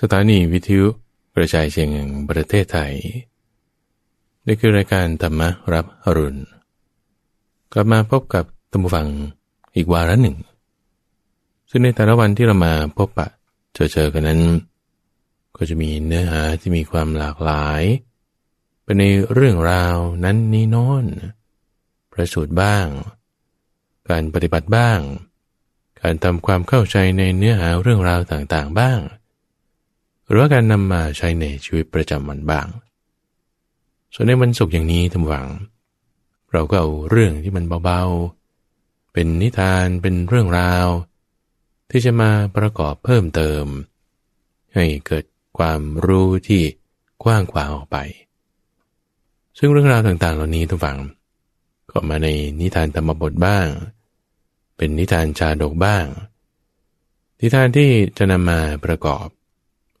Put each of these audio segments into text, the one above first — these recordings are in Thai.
สถานีวิทยุกระจายเสียงแห่งประเทศไทย นี่คือรายการธรรมรับอรุณ กลับมาพบกับตัมบูฟังอีกวาระหนึ่ง ซึ่งในแต่ละวันที่เรามาพบปะเจอเจอกันนั้น ก็จะมีเนื้อหาที่มีความหลากหลายเป็นในเรื่องราวนั้นนี้น้นประสูตรบ้าง การปฏิบัติบ้าง การทำความเข้าใจในเนื้อหาเรื่องราวต่างๆบ้าง หรือว่าการนำมาใช้ในชีวิตประจำวันบ้าง ส่วนในวันศุกร์อย่างนี้ทำหวัง เราก็เอาเรื่องที่มันเบาๆ เป็นนิทานเป็นเรื่องราว ที่จะมาประกอบเพิ่มเติม ให้เกิดความรู้ที่กว้างขวางออกไป ซึ่งเรื่องราวต่างๆ เหล่านี้ทุกฝัง ก็มาในนิทานธรรมบทบ้าง เป็นนิทานชาดกบ้าง นิทานที่จะนำมาประกอบ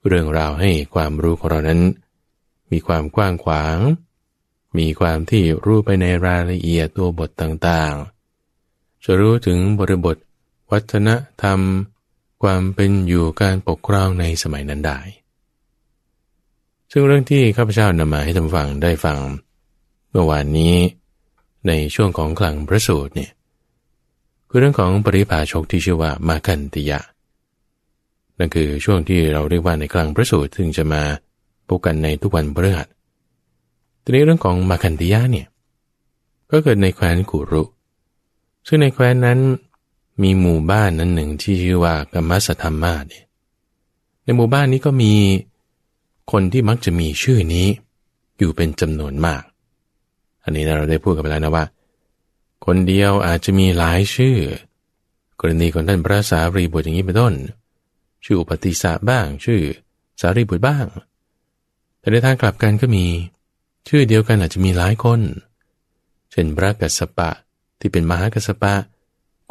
เรื่องราวให้ความรู้ของเรานั้น มีความกว้างขวาง มีความที่รู้ไปในรายละเอียดตัวบทต่างๆ จะรู้ถึงบริบท วัฒนธรรม ความเป็นอยู่การปกครองในสมัยนั้นได้ ซึ่งเรื่องที่ข้าพเจ้านำมาให้ท่านฟังได้ฟัง เมื่อวานนี้ ในช่วงของคลังพระสูตรเนี่ยคือเรื่องของปริภาชกที่ชื่อว่ามาคันติยะ นั่นคือช่วงที่เราเรียกว่าในคลังพระสูตรซึ่งจะมาพบกันในทุกวันพฤหัสทีนี้เรื่องของมาคันติยะเนี่ยก็เกิดในแคว้นกุรุ ซึ่งในแคว้นนั้นมีหมู่บ้านนั้นหนึ่งที่ชื่อว่ากรรมสธรรมาเนี่ยในหมู่บ้านนี้ก็มีคนที่มักจะมีชื่อนี้ อยู่เป็นจำนวนมาก อันนี้เราได้พูดกันไปแล้วนะว่า คนเดียวอาจจะมีหลายชื่อ กรณีของท่านพระสารีบุตรอย่างนี้เป็นต้น ชื่ออุปติสะบ้าง ชื่อสารีบุตรบ้าง แต่ในทางกลับกันก็มี ชื่อเดียวกันอาจจะมีหลายคน เช่นพระกัสสปะที่เป็นมหากัสสปะ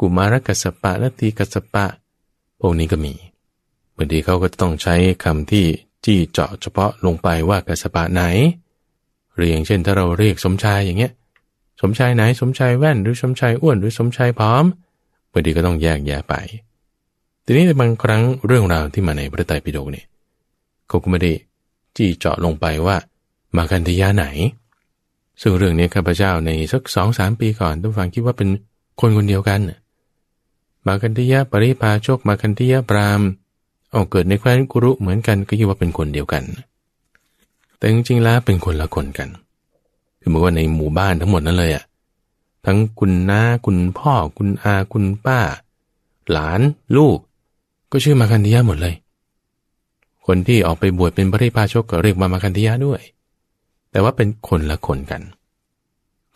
กุมารกัสสปะและตีกัสสปะ พวกนี้ก็มีบางทีเขาก็ต้องใช้คำที่จี้เจาะเฉพาะลงไปว่ากัสสปะไหน หรืออย่างเช่นถ้าเราเรียกสมชายอย่างเงี้ย สมชายไหนสมชายแว่นหรือสมชายอ้วนหรือสมชายพร้อมบางทีก็ต้องแยกแยะไป ทีนี้ในบางครั้งเรื่องราวที่มาในพระไตรปิฎกเนี่ยเขาก็ไม่ได้จี้เจาะลงไปว่ามากันทยาไหน ซึ่งเรื่องนี้ข้าพเจ้าในสักสองสามปีก่อนต้องฟังคิดว่าเป็นคนคนเดียวกันมากันทยาปริพาโชคมากันทยาปรามเอาเกิดในแคว้นกุรุเหมือนกันก็คิดว่าเป็นคนเดียวกัน แต่จริงๆแล้วเป็นคนละคนกัน คือหมือนว่าในหมู่บ้านทั้งหมดนั้นเลยอะทั้งคุณน้าคุณพ่อคุณอาคุณป้า หลานลูก ก็ชื่อมาคันธยะหมดเลย คนที่ออกไปบวชเป็นพระริพาชกก็เรียกมามาคันธยะด้วย แต่ว่าเป็นคนละคนกัน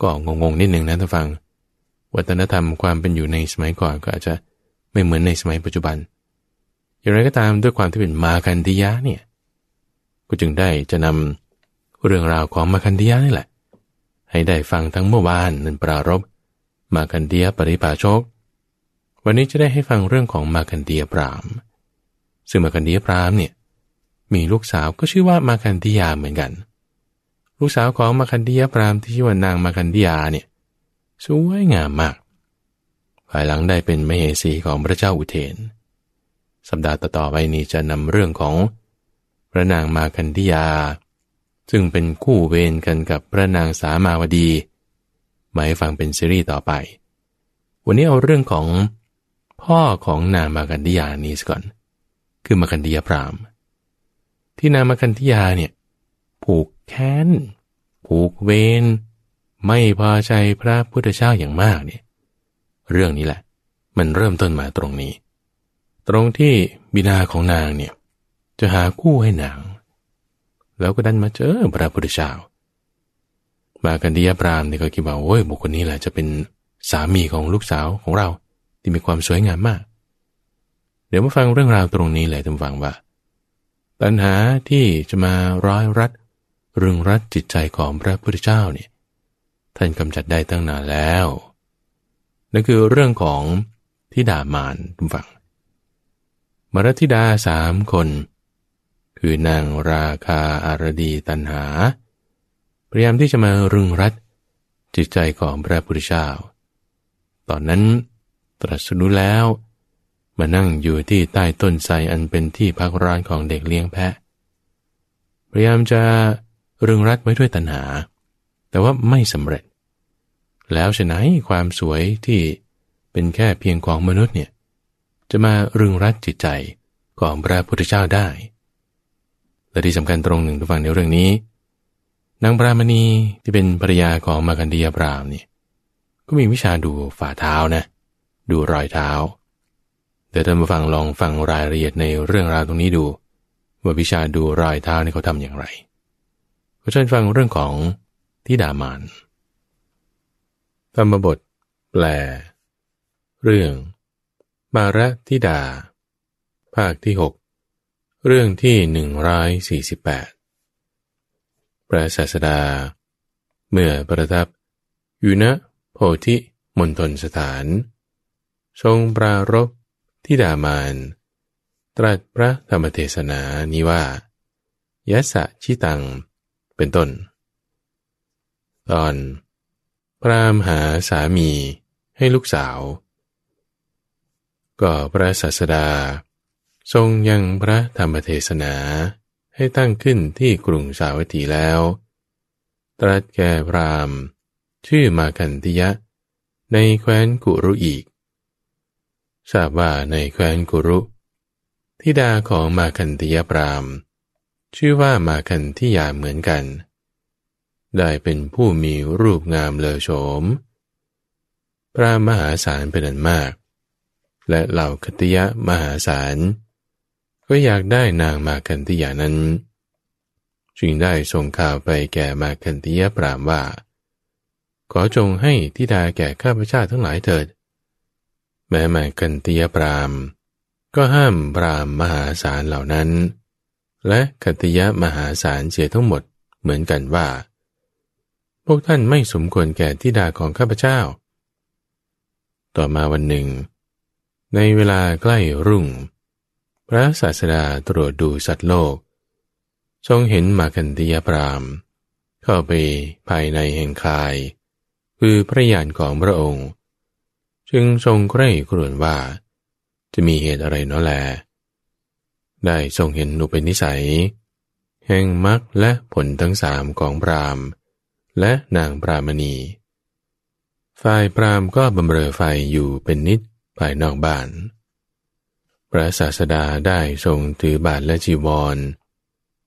ก็งงๆนิดหนึ่งนะท่านฟัง วัฒนธรรมความเป็นอยู่ในสมัยก่อนก็อาจจะไม่เหมือนในสมัยปัจจุบัน อย่างไรก็ตามด้วยความที่เป็นมาคันธยะเนี่ย ก็จึงได้จะนำเรื่องราวของมาคันเดียนี่แหละ ให้ได้ฟังทั้งเมื่อวานนันปรารบมาคันเดียปริภาชก วันนี้จะได้ให้ฟังเรื่องของมาคันเดียพรามซึ่งมาคันเดียพรามเนี่ยมีลูกสาวก็ชื่อว่ามาคันธิยาเหมือนกัน ลูกสาวของมาคันธิยาพรามที่ชื่อว่านางมาคันธิยาเนี่ยสวยงามมาก ภายหลังได้เป็นมเหสีของพระเจ้าอุเทน สัปดาห์ต่อๆไปนี้จะนำเรื่องของพระนางมาคันธิยา ซึ่งเป็นคู่เวรกันกับพระนางสามาวดี มาให้ฟังเป็นซีรีส์ต่อไป วันนี้เอาเรื่องของ พ่อของนางมาคันธิยานี้ก่อน คือมาคันธิยาพราม ที่นางมาคันธิยาเนี่ยผูกแค้น ผูกเวรไม่พอใจพระพุทธเจ้าอย่างมากเนี่ยเรื่องนี้แหละ มันเริ่มต้นมาตรงนี้ ตรงที่บิดาของนางเนี่ยจะหาคู่ให้นาง แล้วก็ดันมาเจอพระพุทธเจ้ามากันดียปรามเนี่ยก็คิดว่าโอ้ยบุคคลนี้แหละจะเป็นสามีของลูกสาวของเรา ที่มีความสวยงามมาก เดี๋ยวมาฟังเรื่องราวตรงนี้เลยท่านฟังว่าปัญหาที่จะมาร้อยรัดรึงรัดจิตใจของพระพุทธเจ้าเนี่ยท่านกำจัดได้ตั้งนานแล้วนั่นคือเรื่องของที่ด่ามานทุกฝังมรธิดาสามคน คือนางราคาอารดีตันหา พยายามที่จะมารึงรัดจิตใจของพระพุทธเจ้า ตอนนั้น ตรัสรู้แล้ว มานั่งอยู่ที่ใต้ต้นไทรอันเป็นที่พักร้านของเด็กเลี้ยงแพะ พยายามจะรึงรัดไว้ด้วยตัณหา แต่ว่าไม่สำเร็จ แล้วฉะไหนความสวยที่เป็นแค่เพียงของมนุษย์เนี่ยจะมารึงรัดจิตใจของพระพุทธเจ้าได้ และที่สำคัญตรงหนึ่งทุกฟังในเรื่องนี้ นางปรามณีที่เป็นภรรยาของมากันดียบรามนี่ยก็มีวิชาดูฝ่าเท้านะ ดูรอยเท้า เดี๋ยวท่านมาฟังลองฟังรายละเอียดในเรื่องราวตรงนี้ดู ว่าวิชาดูรอยเท้านี่เขาทำอย่างไรก็เชิญฟังเรื่องของทิดามานธรรมบท แปล เรื่อง มาระทิดา ภาคที่หกเรื่องที่หนึ่งร้อยสี่สิบแปดพระศาสดา เมื่อประทับอยู่ณโพธิมณฑลสถาน ทรงปรารบทิดามาน ตรัสพระธรรมเทศนานี้ว่ายะสะชิตัง เป็นต้น ตอน พรามหาสามีให้ลูกสาว ก็พระศาสดา ทรงยังพระธรรมเทศนาให้ตั้งขึ้นที่กรุงสาวัตถีแล้ว ตรัสแก่พรามชื่อมาคันติยะ ในแคว้นกุรุอีก ทราบว่าในแคว้นกุรุทิดาของมาคันติยปราม ชื่อว่ามาคันทิยาเหมือนกัน ได้เป็นผู้มีรูปงามเลอโฉม พระมหาศาลเป็นอันมาก และเหล่าคติยะมหาศาล ก็อยากได้นางมาคันติยานั้น จึงได้ส่งข่าวไปแก่มาคันติยปรามว่า ขอจงให้ทิดาแก่ข้าพเจ้าทั้งหลายเถิด แม้แม่กันตียปรามก็ห้ามปรามมหาศาลเหล่านั้น และคติยะมหาศาลเสียทั้งหมดเหมือนกันว่า พวกท่านไม่สมควรแก่ทิดาของข้าพเจ้า ต่อมาวันหนึ่ง ในเวลาใกล้รุ่ง พระศาสดาตรวจดูสัตว์โลก ทรงเห็นมาคันติยปราม เข้าไปภายในแห่งคาย คือพระยานของพระองค์ จึงทรงใคร่ครวญว่า จะมีเหตุอะไรเนาะแล ได้ทรงเห็นอุปนิสัย แห่งมรรคและผลทั้งสามของพรามและนางปรามณี ฝ่ายพรามก็บำเรอไฟอยู่เป็นนิดภายนอกบ้าน พระศาสดาได้ทรงถือบาทและจีวร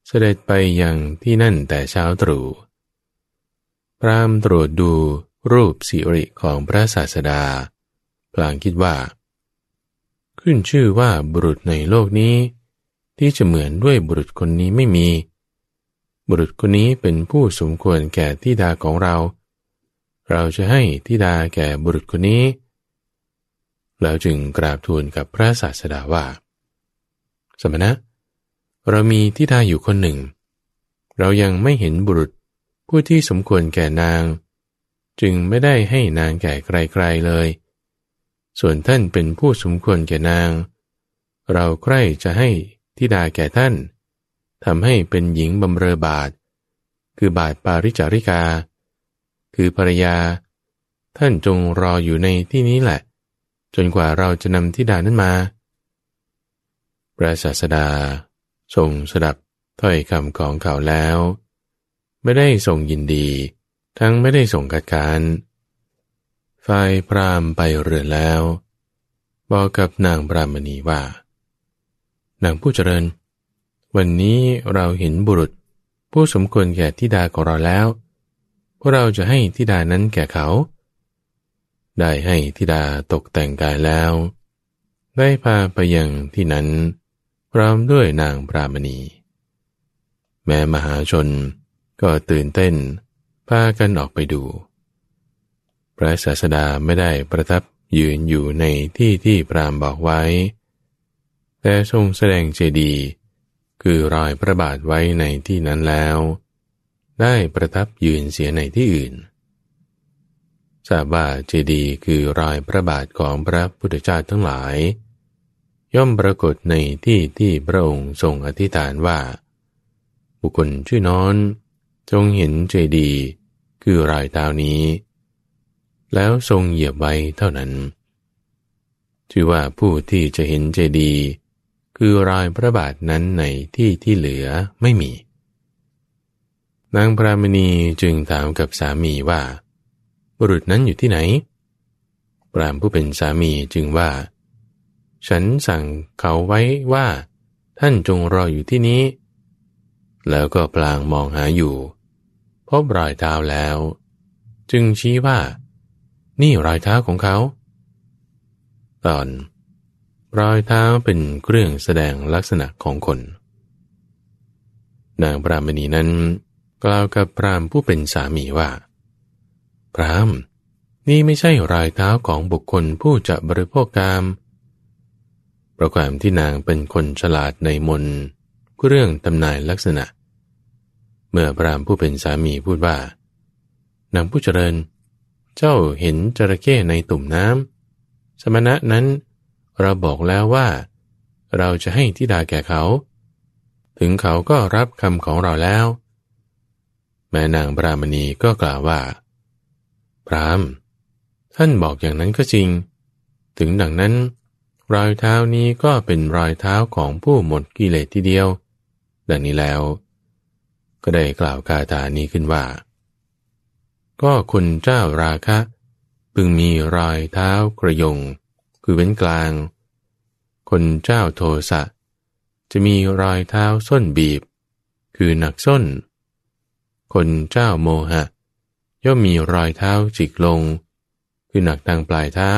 เสด็จไปยังที่นั่นแต่เช้าตรู่พรามตรวจดูรูปสิริของพระศาสดา พลางคิดว่า ขึ้นชื่อว่าบุรุษในโลกนี้ ที่จะเหมือนด้วยบุรุษคนนี้ไม่มี บุรุษคนนี้เป็นผู้สมควรแก่ทิดาของเรา เราจะให้ทิดาแก่บุรุษคนนี้ แล้วจึงกราบทูลกับพระศาสดาว่า สมณะ เรามีทิดาอยู่คนหนึ่ง เรายังไม่เห็นบุรุษผู้ที่สมควรแก่นาง จึงไม่ได้ให้นางแก่ใครๆเลย ส่วนท่านเป็นผู้สมควรแก่นาง เราใคร่จะให้ทิดาแก่ท่านทำให้เป็นหญิงบำเรอบาท คือบาทปาริจาริกา คือภรรยา ท่านจงรออยู่ในที่นี้แหละ จนกว่าเราจะนำทิดานั้นมา พระศาสดา ทรงสดับถ้อยคำของเขาแล้ว ไม่ได้ทรงยินดี ทั้งไม่ได้ส่งกัดการ ฝ่ายพรามไปเรือนแล้ว บอกกับนางปรามณีว่า นางผู้เจริญ วันนี้เราเห็นบุรุษ ผู้สมควรแก่ทิดาของเราแล้ว พวกเราจะให้ทิดานั้นแก่เขา ได้ให้ทิดาตกแต่งกายแล้ว ได้พาไปยังที่นั้น พร้อมด้วยนางปรามณี แม้มหาชนก็ตื่นเต้นพากันออกไปดู พระศาสดาไม่ได้ประทับยืนอยู่ในที่ที่พรามบอกไว้ แต่ทรงแสดงเจดีย์คือรอยพระบาทไว้ในที่นั้นแล้ว ได้ประทับยืนเสียในที่อื่นทราบว่าเจดีย์คือรอยพระบาทของพระพุทธเจ้าทั้งหลาย ย่อมปรากฏในที่ที่พระองค์ทรงอธิษฐานว่า บุคคลชื่อนอน จงเห็นเจดีย์คือรอยเท้านี้ แล้วทรงเหยียบไว้เท่านั้น ชื่อว่าผู้ที่จะเห็นเจดีย์คือรอยพระบาทนั้นในที่ที่เหลือไม่มี นางพรามณีจึงถามกับสามีว่า บุรุษนั้นอยู่ที่ไหนปรามผู้เป็นสามีจึงว่า ฉันสั่งเขาไว้ว่า ท่านจงรออยู่ที่นี้ แล้วก็พลางมองหาอยู่ พบรอยเท้าแล้ว จึงชี้ว่า นี่รอยเท้าของเขา ตอน รอยเท้าเป็นเครื่องแสดงลักษณะของคน นางพรามณีนั้น กล่าวกับพรามผู้เป็นสามีว่า พรามนี่ไม่ใช่รอยเท้าของบุคคลผู้จะบริโภคกามประความที่นางเป็นคนฉลาดในมนเรื่องตำนายลักษณะ เมื่อพรามผู้เป็นสามีพูดว่า นางผู้เจริญเจ้าเห็นจระเข้ในตุ่มน้ำ สมณะนั้นเราบอกแล้วว่า เราจะให้ทิดาแก่เขา ถึงเขาก็รับคำของเราแล้ว แม่นางพรามณีก็กล่าวว่า พรามท่านบอกอย่างนั้นก็จริง ถึงดังนั้น รอยเท้านี้ก็เป็นรอยเท้าของผู้หมดกิเลสทีเดียว ดังนี้แล้ว ก็ได้กล่าวคาถานี้ขึ้นว่า ก็คุณเจ้าราคะ พึงมีรอยเท้ากระยง คือเว้นกลาง คนเจ้าโทสะ จะมีรอยเท้าส้นบีบ คือหนักส้น คนเจ้าโมหะ ย่อมมีรอยเท้าจิกลง คือหนักทางปลายเท้า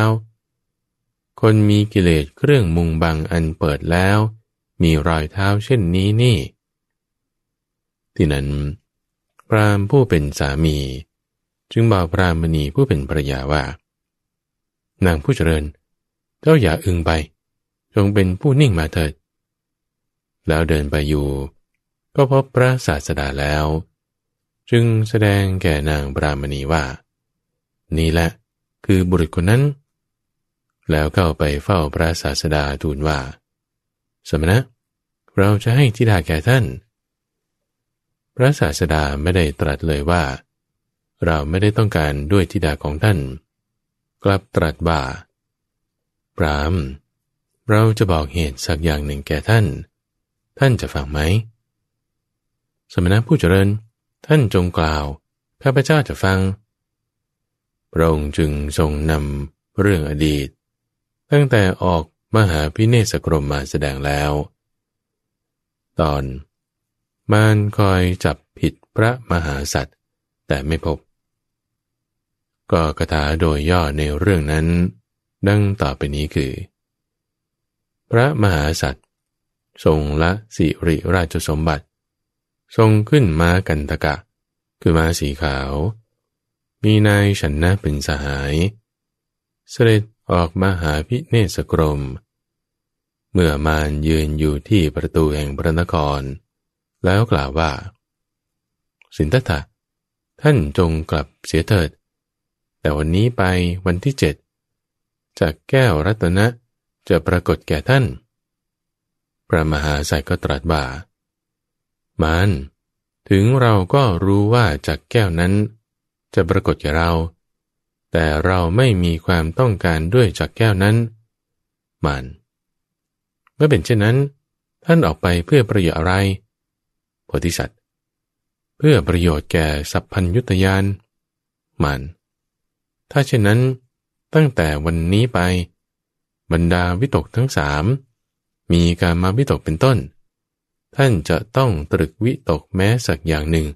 คนมีกิเลสเครื่องมุงบังอันเปิดแล้ว มีรอยเท้าเช่นนี้นี่ ที่นั้นพรามผู้เป็นสามี จึงบอกพรามณีผู้เป็นภรรยาว่า นางผู้เจริญ เจ้าอย่าอึงไป จงเป็นผู้นิ่งมาเถิด แล้วเดินไปอยู่ ก็พบพระศาสดาแล้ว จึงแสดงแก่นางบรามณีว่า นี่แหละคือบุรุษคนนั้น แล้วเข้าไปเฝ้าพระศาสดาทูลว่า สมณะ เราจะให้ทิดาแก่ท่านพระศาสดาไม่ได้ตรัสเลยว่า เราไม่ได้ต้องการด้วยทิดาของท่าน กลับตรัสว่า พรามเราจะบอกเหตุสักอย่างหนึ่งแก่ท่าน ท่านจะฟังไหม สมณะผู้เจริญ ท่านจงกล่าว ข้าพเจ้าจะฟัง พระองค์จึงทรงนำเรื่องอดีต ตั้งแต่ออกมหาพิเนศกรมมาแสดงแล้ว ตอนมารคอยจับผิดพระมหาสัตว์แต่ไม่พบ ก็กระถาโดยย่อในเรื่องนั้น ดังต่อไปนี้คือ พระมหาสัตว์ทรงละสิริราชสมบัติ ทรงขึ้นม้ากันตกะ คือม้าสีขาว มีนายฉันนะเป็นสหาย เสด็จออกมาหาพิเนสกรม เมื่อมารยืนอยู่ที่ประตูแห่งพระนคร แล้วกล่าวว่า สินทัตถะท่านจงกลับเสียเถิด แต่วันนี้ไปวันที่เจ็ดจากแก้วรัตนะจะปรากฏแก่ท่าน พระมหาสัยก็ตรัสว่า มันถึงเราก็รู้ว่าจากแก้วนั้น จะปรากฏแก่เรา แต่เราไม่มีความต้องการด้วยจากแก้วนั้น มัน เมื่อเป็นเช่นนั้น ท่านออกไปเพื่อประโยชน์อะไรโพธิสัตว์ เพื่อประโยชน์แก่สัพพัญยุตยานมัน ถ้าเช่นนั้น ตั้งแต่วันนี้ไป บรรดาวิตกทั้งสามมีการมาวิตกเป็นต้น ท่านจะต้องตรึกวิตกแม้สักอย่างหนึ่ง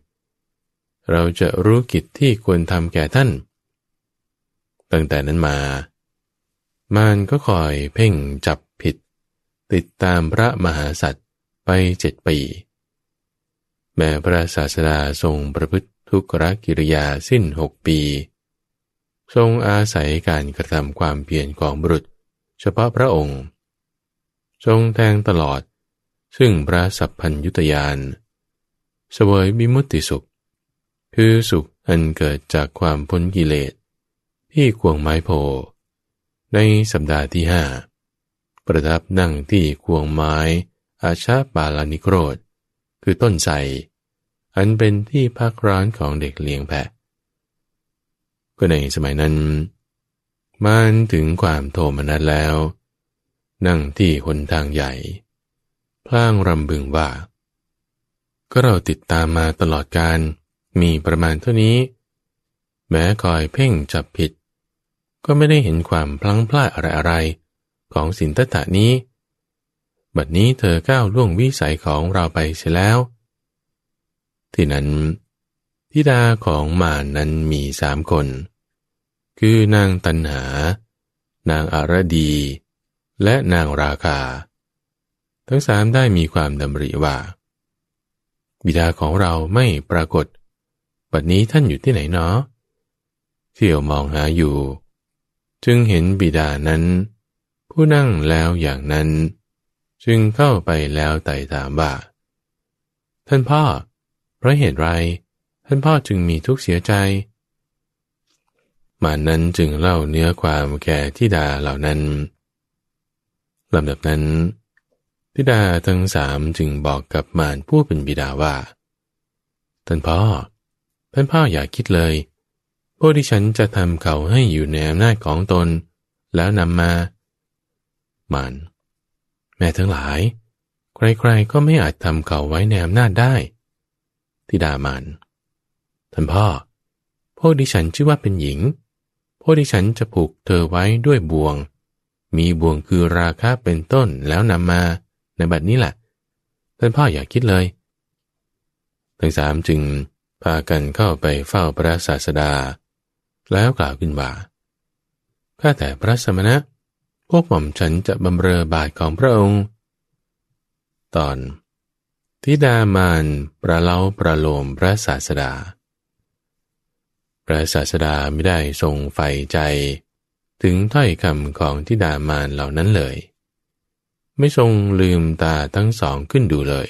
เราจะรู้กิจที่ควรทำแก่ท่าน ตั้งแต่นั้นมา มารก็คอยเพ่งจับผิด ติดตามพระมหาสัตว์ไปเจ็ดปีแม้พระศาสดาทรงประพฤติทุกรกิริยาสิ้นหกปี ทรงอาศัยการกระทำความเพียรของบุรุษ เฉพาะพระองค์ ทรงแทงตลอด ซึ่งพระสัพพัญยุตยานเสวยบิมุติสุข คือสุขอันเกิดจากความพ้นกิเลส ที่ควงไม้โพ ในสัปดาห์ที่ห้าประทับนั่งที่ควงไม้ อาชาปาลานิโครธ คือต้นไทรอันเป็นที่พักร้านของเด็กเลี้ยงแพะ ก็ในสมัยนั้น มันถึงความโทมนัสแล้ว นั่งที่หนทางใหญ่ พลางรำบึงว่า ก็เราติดตามมาตลอดการมีประมาณเท่านี้ แม้คอยเพ่งจับผิด ก็ไม่ได้เห็นความพลังพลาดอะไรๆของสินตัตนี้ บัดนี้เธอก้าวล่วงวิสัยของเราไปเสียแล้ว ที่นั้น ทิดาของมานนั้นมีสามคน คือนางตันหา นางอารดี และนางราคา ทั้งสามได้มีความดำริว่า บิดาของเราไม่ปรากฏ บัดนี้ท่านอยู่ที่ไหนเนาะเที่ยวมองหาอยู่ จึงเห็นบิดานั้น ผู้นั่งแล้วอย่างนั้น จึงเข้าไปแล้วไต่ถามว่า ท่านพ่อเพราะเหตุไร ท่านพ่อจึงมีทุกข์เสียใจ มานั้นจึงเล่าเนื้อความแก่ทิดาเหล่านั้นลำดับนั้นทิดาทั้งสามจึงบอกกับมารผู้เป็นบิดาว่า ท่านพ่อ ท่านพ่ออย่าคิดเลย พวกที่ฉันจะทำเขาให้อยู่ในอำนาจของตน แล้วนำมามันแม่ทั้งหลาย ใครๆก็ไม่อาจทำเขาไว้ในอำนาจได้ ทิดามันานพ่อ พวกดิฉันชื่อว่าเป็นหญิง พวกดิฉันจะผูกเธอไว้ด้วยบ่วง มีบ่วงคือราคาเป็นต้นแล้วนำมาในบัดนี้แหละท่านพ่ออย่าคิดเลย ทั้งสามจึงพากันเข้าไปเฝ้าพระศาสดา แล้วกล่าวขึ้นว่าข้าแต่พระสมณะ พวกหม่อมฉันจะบำเรอบาทของพระองค์ ตอน ทิดามานประเล้าประโลมพระศาสดา พระศาสดาไม่ได้ทรงไฟใจ ถึงถ้อยคำของทิดามานเหล่านั้นเลย ไม่ทรงลืมตาทั้งสองขึ้นดูเลย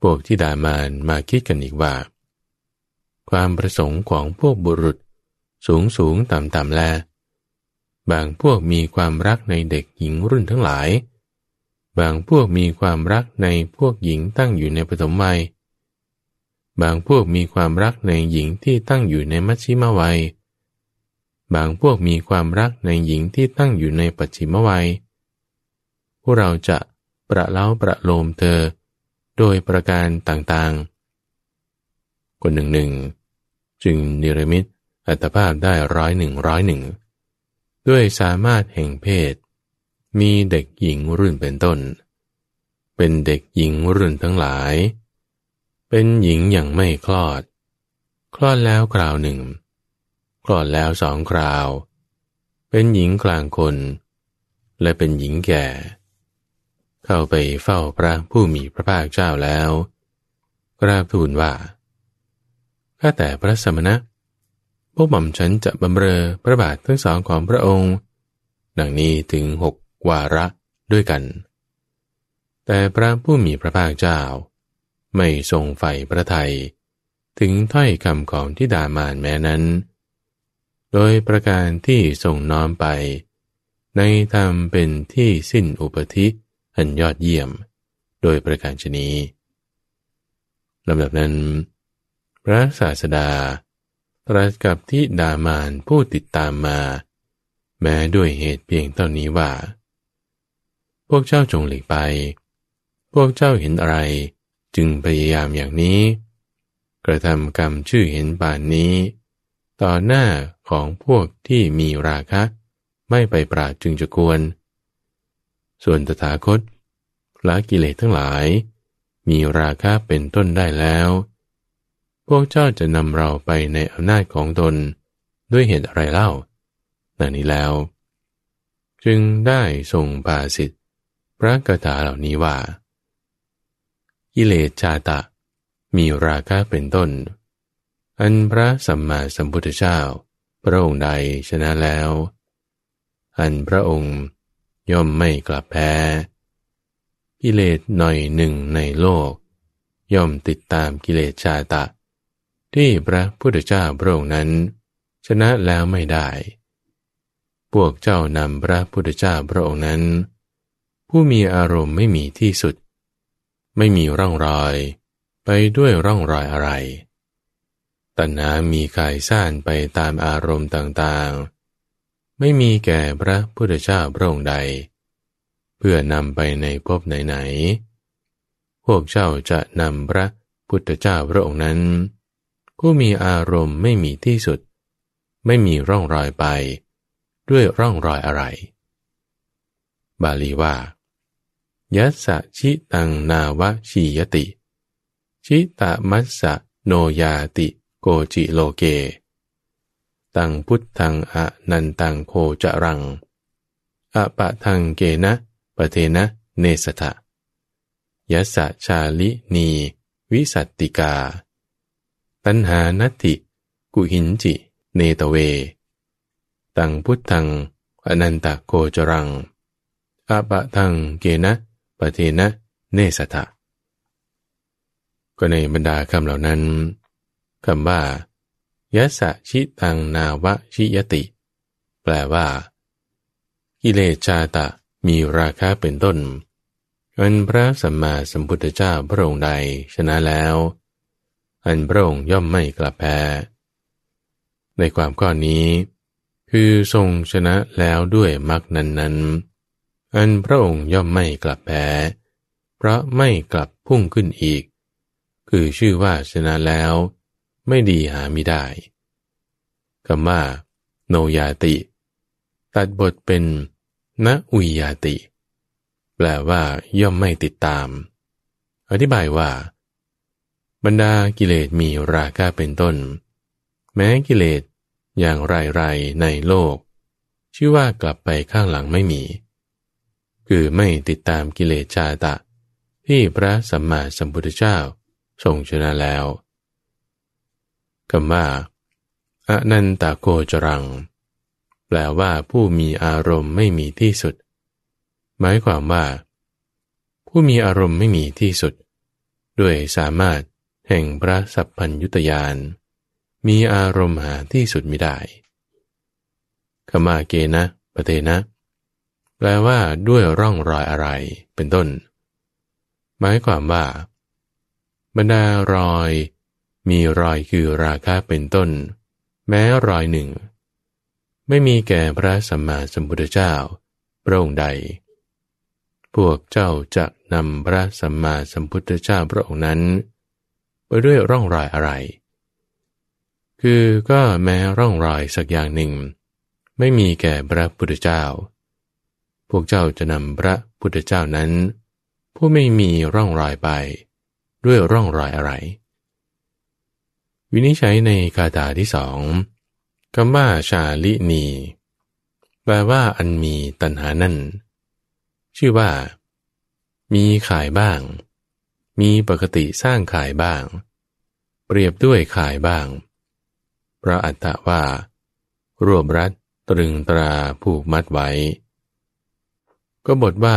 พวกที่ดามานมาคิดกันอีกว่า ความประสงค์ของพวกบุรุษสูงสูงต่ำต่ำแล บางพวกมีความรักในเด็กหญิงรุ่นทั้งหลาย บางพวกมีความรักในพวกหญิงตั้งอยู่ในปฐมวัย บางพวกมีความรักในหญิงที่ตั้งอยู่ในมัชชิมวัย บางพวกมีความรักในหญิงที่ตั้งอยู่ในปัจฉิมวัย พวกเราจะประเล้าประโลมเธอ โดยประการต่างๆ คนหนึ่งหนึ่งจึงนิรมิตอัตภาพได้ร้อยหนึ่งร้อยหนึ่งด้วยสามารถแห่งเพศ มีเด็กหญิงรุ่นเป็นต้น เป็นเด็กหญิงรุ่นทั้งหลาย เป็นหญิงอย่างไม่คลอด คลอดแล้วคราวหนึ่ง คลอดแล้วสองคราว เป็นหญิงกลางคน และเป็นหญิงแก่ เข้าไปเฝ้าพระผู้มีพระภาคเจ้าแล้ว กราบทูลว่าข้าแต่พระสมณะพวกหม่อมฉันจะบำเรอพระบาททั้งสองของพระองค์ ดังนี้ถึงหกวาระด้วยกัน แต่พระผู้มีพระภาคเจ้า ไม่ทรงใฝ่พระไทย ถึงถ้อยคำของที่ดามานแม้นั้น โดยประการที่ทรงน้อมไป ในธรรมเป็นที่สิ้นอุปธิอันยอดเยี่ยม โดยประการชนีลำดับนั้น พระศาสดา ตรัสกับที่ดามานผู้ติดตามมา แม้ด้วยเหตุเพียงเท่านี้ว่า พวกเจ้าจงหลีกไป พวกเจ้าเห็นอะไร จึงพยายามอย่างนี้ กระทำกรรมชื่อเห็นป่านนี้ ต่อหน้าของพวกที่มีราคะ ไม่ไปปราดจึงจะควร ส่วนตถาคตละกิเลสทั้งหลาย มีราคะเป็นต้นได้แล้ว พวกเจ้าจะนำเราไปในอำนาจของตนด้วยเหตุอะไรเล่าดังนี้แล้ว จึงได้ทรงปาสิทธิพระกถาเหล่านี้ว่า กิเลสชาตะ มีราคะเป็นต้น อันพระสัมมาสัมพุทธเจ้า พระองค์ใดชนะแล้ว อันพระองค์ย่อมไม่กลับแพ้ กิเลสหน่อยหนึ่งในโลก ย่อมติดตามกิเลสชาตะ ที่พระพุทธเจ้าพระองค์นั้น ชนะแล้วไม่ได้ พวกเจ้านำพระพุทธเจ้าพระองค์นั้น ผู้มีอารมณ์ไม่มีที่สุด ไม่มีร่องรอย ไปด้วยร่องรอยอะไร ตัณหามีกายซ่านไปตามอารมณ์ต่างๆ ไม่มีแก่พระพุทธเจ้าพระองค์ใด เพื่อนำไปในภพไหนๆ พวกเจ้าจะนำพระพุทธเจ้าพระองค์นั้น ผู้มีอารมณ์ไม่มีที่สุด ไม่มีร่องรอยไป ด้วยร่องรอยอะไร บาลีว่า ยัสสะชิตังนาวชียติ ชิตามัสสะโนยาติโกจิโลเก ตังพุทธังอะนันตังโคจรังอะปะทังเกนะปะเทนะเนสทะยัสสะชาลินี วิสัตติกา ตัณหานติ กุหินจิ เนตเว ตังพุทธังอนันตโกจรังอะปะทังเกนะ ปเทนะ เนสทะก็ในบรรดาคำเหล่านั้นคำว่ายัสะชิตังนาวะชิยติ แปลว่า กิเลชาตะมีราคาเป็นต้นอันพระสัมมาสัมพุทธเจ้าพระองค์ใดชนะแล้ว อันพระองค์ย่อมไม่กลับแพ้ในความข้อนี้ คือทรงชนะแล้วด้วยมรรคนั้นๆ อันพระองค์ย่อมไม่กลับแพ้เพราะไม่กลับพุ่งขึ้นอีก คือชื่อว่าชนะแล้ว ไม่ดีหาไม่ได้คำว่าโนยาติ ตัดบทเป็นณอุยาติ แปลว่าย่อมไม่ติดตาม อธิบายว่า บรรดากิเลสมีราคะเป็นต้น แม้กิเลสอย่างไรๆในโลก ชื่อว่ากลับไปข้างหลังไม่มี คือไม่ติดตามกิเลสชาตะ ที่พระสัมมาสัมพุทธเจ้าทรงชนะแล้วคำว่าอนันตโกจรัง แปลว่าผู้มีอารมณ์ไม่มีที่สุด หมายความว่า ผู้มีอารมณ์ไม่มีที่สุด ด้วยสามารถแห่งพระสัพพัญยุตยาน มีอารมณ์หาที่สุดไม่ได้คำว่าเกนะปะเทนะ แปลว่าด้วยร่องรอยอะไรเป็นต้น หมายความว่า บรรดารอย มีรอยคือราคะเป็นต้น แม้รอยหนึ่ง ไม่มีแก่พระสัมมาสัมพุทธเจ้าพระองค์ใด พวกเจ้าจะนำพระสัมมาสัมพุทธเจ้าพระองค์นั้น ไปด้วยร่องรอยอะไร คือก็แม้ร่องรอยสักอย่างหนึ่ง ไม่มีแก่พระพุทธเจ้า พวกเจ้าจะนำพระพุทธเจ้านั้น ผู้ไม่มีร่องรอยไป ด้วยร่องรอยอะไร วินิจฉัยในคาถาที่สองคำว่าชาลินี แปลว่าอันมีตัณหานั่น ชื่อว่า มีขายบ้าง มีปกติสร้างขายบ้าง เปรียบด้วยขายบ้าง พระอัตตะว่า รวบรัดตรึงตราผูกมัดไว้ ก็บทว่า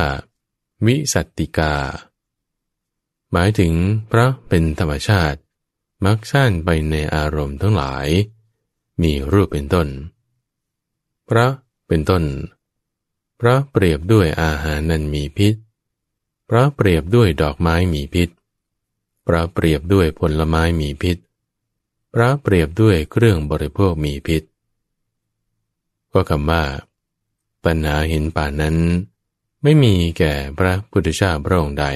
วิสัตติกา หมายถึงพระเป็นธรรมชาติ มักสั้นไปในอารมณ์ทั้งหลาย มีรูปเป็นต้น พระเป็นต้น พระเปรียบด้วยอาหารนั้นมีพิษ พระเปรียบด้วยดอกไม้มีพิษ พระเปรียบด้วยผลไม้มีพิษ พระเปรียบด้วยเครื่องบริโภคมีพิษ ก็คำว่าปัญหาเห็นป่านั้น ไม่มีแก่พระพุทธเจ้าพระองค์ใด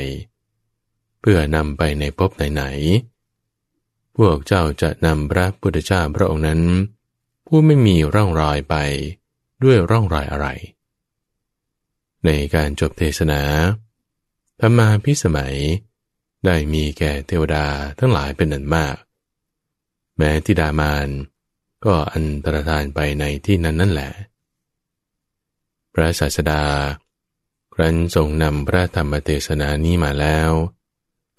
เพื่อนำไปในภพไหนๆพวกเจ้าจะนำพระพุทธเจ้าพระองค์นั้น ผู้ไม่มีร่องรอยไปด้วยร่องรอยอะไร ในการจบเทศนาธรรมาพิสมัย ได้มีแก่เทวดาทั้งหลายเป็นอันมาก แม้ทิดามานก็อันตรธานไปในที่นั้นนั่นแหละ พระศาสดา ครั้นทรงนำพระธรรมเทศนานี้มาแล้ว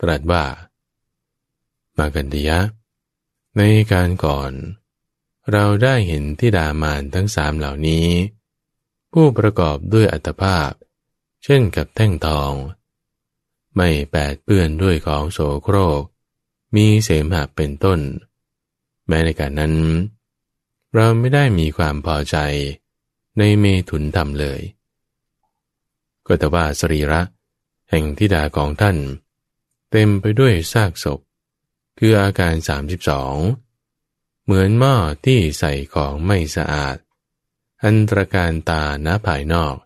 ตรัสว่า มากันติยะ ในการก่อน เราได้เห็นที่ดามานทั้งสามเหล่านี้ ผู้ประกอบด้วยอัตภาพ เช่นกับแท่งทอง ไม่แปดเปื้อนด้วยของโสโครก มีเสมหะเป็นต้น แม้ในการนั้น เราไม่ได้มีความพอใจในเมถุนธรรมเลย ก็แต่ว่าสรีระ แห่งทิดาของท่าน เต็มไปด้วยซากศพ คืออาการ 32 เหมือนหม้อที่ใส่ของไม่สะอาด อันตรการตาณภายนอก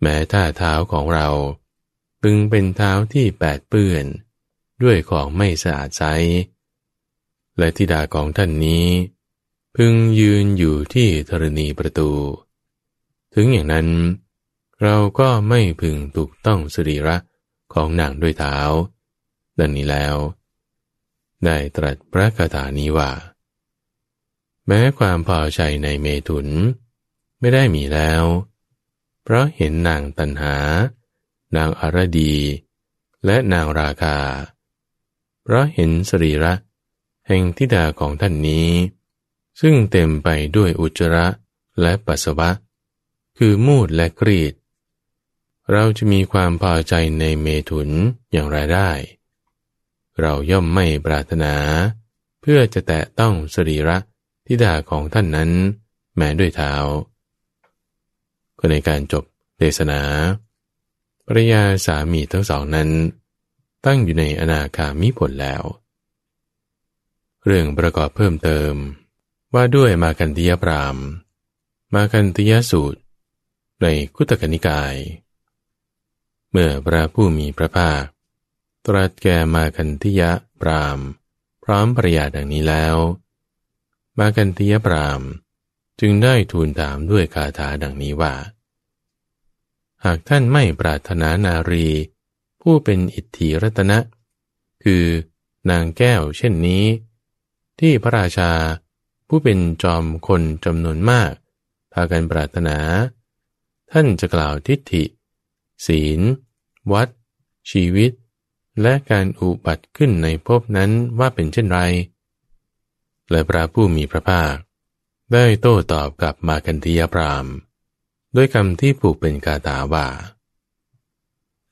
แม้ถ้าเท้าของเรา พึงเป็นเท้าที่แปดเปื้อน ด้วยของไม่สะอาดใสและธิดาของท่านนี้ พึงยืนอยู่ที่ธรณีประตู ถึงอย่างนั้น เราก็ไม่พึงถูกต้องสรีระของนางด้วยเท้า ดังนี้แล้ว ได้ตรัสพระคาถานี้ว่า แม้ความพอใจในเมถุน ไม่ได้มีแล้ว เพราะเห็นนางตันหา นางอารดี และนางราคา เพราะเห็นสรีระแห่งทิดาของท่านนี้ ซึ่งเต็มไปด้วยอุจจาระและปัสสาวะ คือมูดและกรีด เราจะมีความพอใจในเมถุนอย่างไรได้ เราย่อมไม่ปรารถนา เพื่อจะแตะต้องสรีระทิดาของท่านนั้น แม้ด้วยเท้า ก็ในการจบเทศนาภรยาสามีทั้งสองนั้น ตั้งอยู่ในอนาคามิผลแล้ว เรื่องประกอบเพิ่มเติม ว่าด้วยมาคันติยพราม มาคันติยสูตร ในคุตกนิกาย เมื่อพระผู้มีพระภาค ตรัสแก่มาคันติยพราม พร้อมปริยาดังนี้แล้ว มาคันติยพรามจึงได้ทูลถามด้วยคาถาดังนี้ว่า หากท่านไม่ปรารถนานารี ผู้เป็นอิทธิรัตนะ คือนางแก้วเช่นนี้ ที่พระราชาผู้เป็นจอมคนจำนวนมาก พากันปรารถนา ท่านจะกล่าวทิฏฐิ ศีล วัด ชีวิต และการอุบัติขึ้นในภพนั้นว่าเป็นเช่นไร และพระผู้มีพระภาค ได้โต้ตอบกับมากันติยพรามด้วยคำที่ผูกเป็นกาตาว่า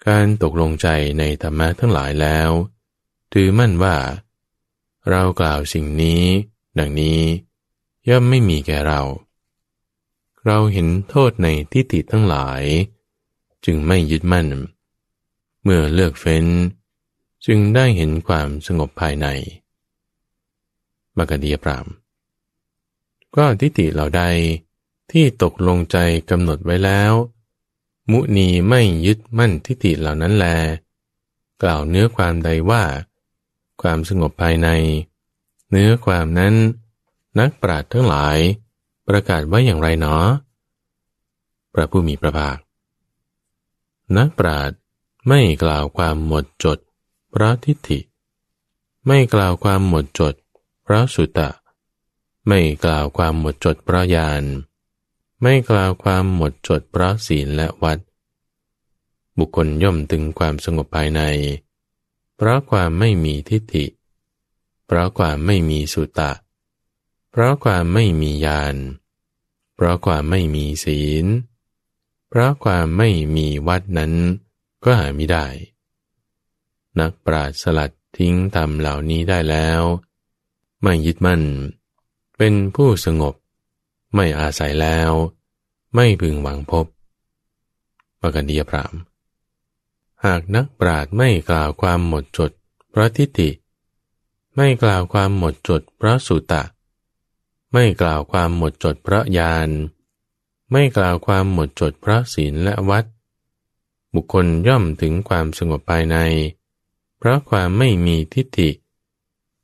การตกลงใจในธรรมะทั้งหลายแล้ว ถือมั่นว่า เรากล่าวสิ่งนี้ ดังนี้ ย่อมไม่มีแก่เรา เราเห็นโทษในทิฏฐิทั้งหลาย จึงไม่ยึดมั่น เมื่อเลือกเฟ้น จึงได้เห็นความสงบภายในมกดียพรามก็ทิฏฐิเหล่าใดที่ตกลงใจกำหนดไว้แล้ว มุนีไม่ยึดมั่นทิฏฐิเหล่านั้นแล กล่าวเนื้อความใดว่า ความสงบภายใน เนื้อความนั้น นักปราชญ์ทั้งหลาย ประกาศไว้อย่างไรเนาะพระผู้มีพระภาค นักปราชญ์ไม่กล่าวความหมดจดเพราะทิฏฐิ ไม่กล่าวความหมดจดเพราะสุตะ ไม่กล่าวความหมดจดเพราะญาณไม่กล่าวความหมดจดเพราะศีลและวัด บุคคลย่อมถึงความสงบภายใน เพราะความไม่มีทิฏฐิ เพราะความไม่มีสุตะ เพราะความไม่มีญาณเพราะความไม่มีศีล เพราะความไม่มีวัดนั้นก็หาไม่ได้ นักปราชญ์สลัดทิ้งธรรมเหล่านี้ได้แล้ว ไม่ยึดมั่น เป็นผู้สงบ ไม่อาศัยแล้ว ไม่พึงหวังพบปกันดียพรามหากนักปราชญ์ไม่กล่าวความหมดจดเพราะทิฏฐิ ไม่กล่าวความหมดจดเพราะสุตะ ไม่กล่าวความหมดจดเพราะญาณ ไม่กล่าวความหมดจดเพราะศีลและวัด บุคคลย่อมถึงความสงบภายใน เพราะความไม่มีทิฏฐิ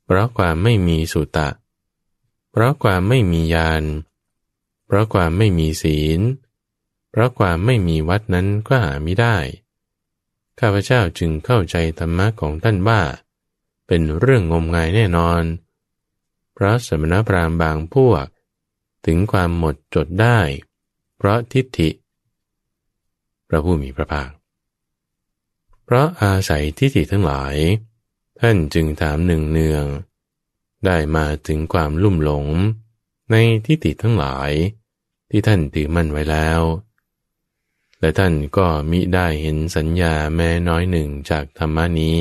เพราะความไม่มีสุตะ เพราะความไม่มีญาณเพราะความไม่มีศีล เพราะความไม่มีวัดนั้นก็หาไม่ได้ ข้าพเจ้าจึงเข้าใจธรรมะของท่านว่า เป็นเรื่องงมงายแน่นอน เพราะสมณพราหมณ์บางพวก ถึงความหมดจดได้ เพราะทิฏฐิ พระผู้มีพระภาค เพราะอาศัยทิฏฐิทั้งหลาย ท่านจึงถามหนึ่งเนือง ได้มาถึงความลุ่มหลง ในทิฏฐิทั้งหลาย ที่ท่านถือมั่นไว้แล้ว และท่านก็มิได้เห็นสัญญาแม้น้อยหนึ่งจากธรรมนี้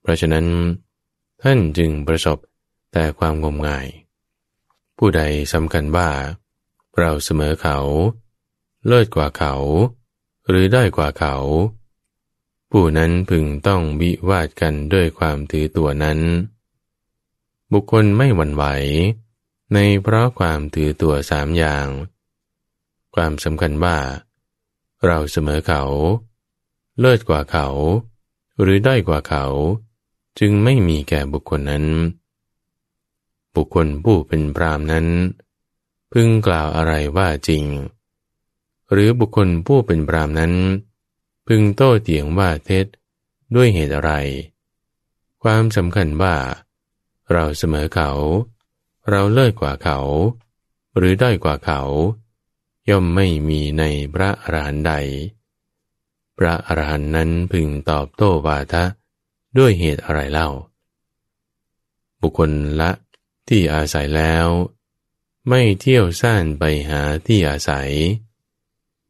เพราะฉะนั้น ท่านจึงประสบแต่ความงมงาย ผู้ใดสำคัญว่า เราเสมอเขา เลิศกว่าเขา หรือได้กว่าเขา ผู้นั้นพึงต้องวิวาดกันด้วยความถือตัวนั้น บุคคลไม่หวั่นไหว ในเพราะความถือตัวสามอย่าง ความสำคัญว่า เราเสมอเขา เลิศกว่าเขา หรือด้อยกว่าเขา จึงไม่มีแก่บุคคลนั้น บุคคลผู้เป็นพรามนั้น พึงกล่าวอะไรว่าจริง หรือบุคคลผู้เป็นพรามนั้น พึงโต้เถียงว่าเท็จด้วยเหตุอะไร ความสำคัญว่า เราเสมอเขา เราเลิศกว่าเขา หรือด้อยกว่าเขา ย่อมไม่มีในพระอรหันต์ใด พระอรหันต์นั้นพึงตอบโต้วาทะด้วยเหตุอะไรเล่า บุคคลละที่อาศัยแล้ว ไม่เที่ยวซ่านไปหาที่อาศัย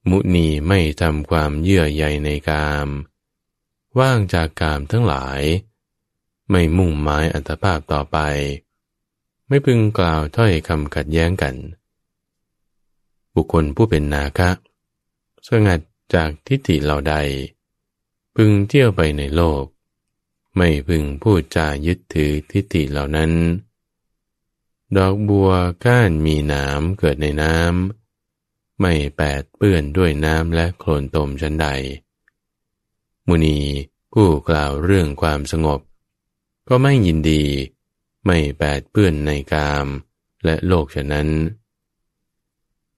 มุนีไม่ทำความเยื่อใยในกาม ว่างจากกามทั้งหลาย ไม่มุ่งหมายอัตภาพต่อไป ไม่พึงกล่าวถ้อยคำขัดแย้งกัน บุคคลผู้เป็นนาคะสงัดจากทิฏฐิเหล่าใด พึงเที่ยวไปในโลก ไม่พึงพูดจายึดถือทิฏฐิเหล่านั้น ดอกบัวก้านมีน้ำเกิดในน้ำ ไม่แปดเปื้อนด้วยน้ำและโคลนตมชันใด มุนีผู้กล่าวเรื่องความสงบ ก็ไม่ยินดี ไม่แปดเปื้อนในกาม และโลกฉะนั้น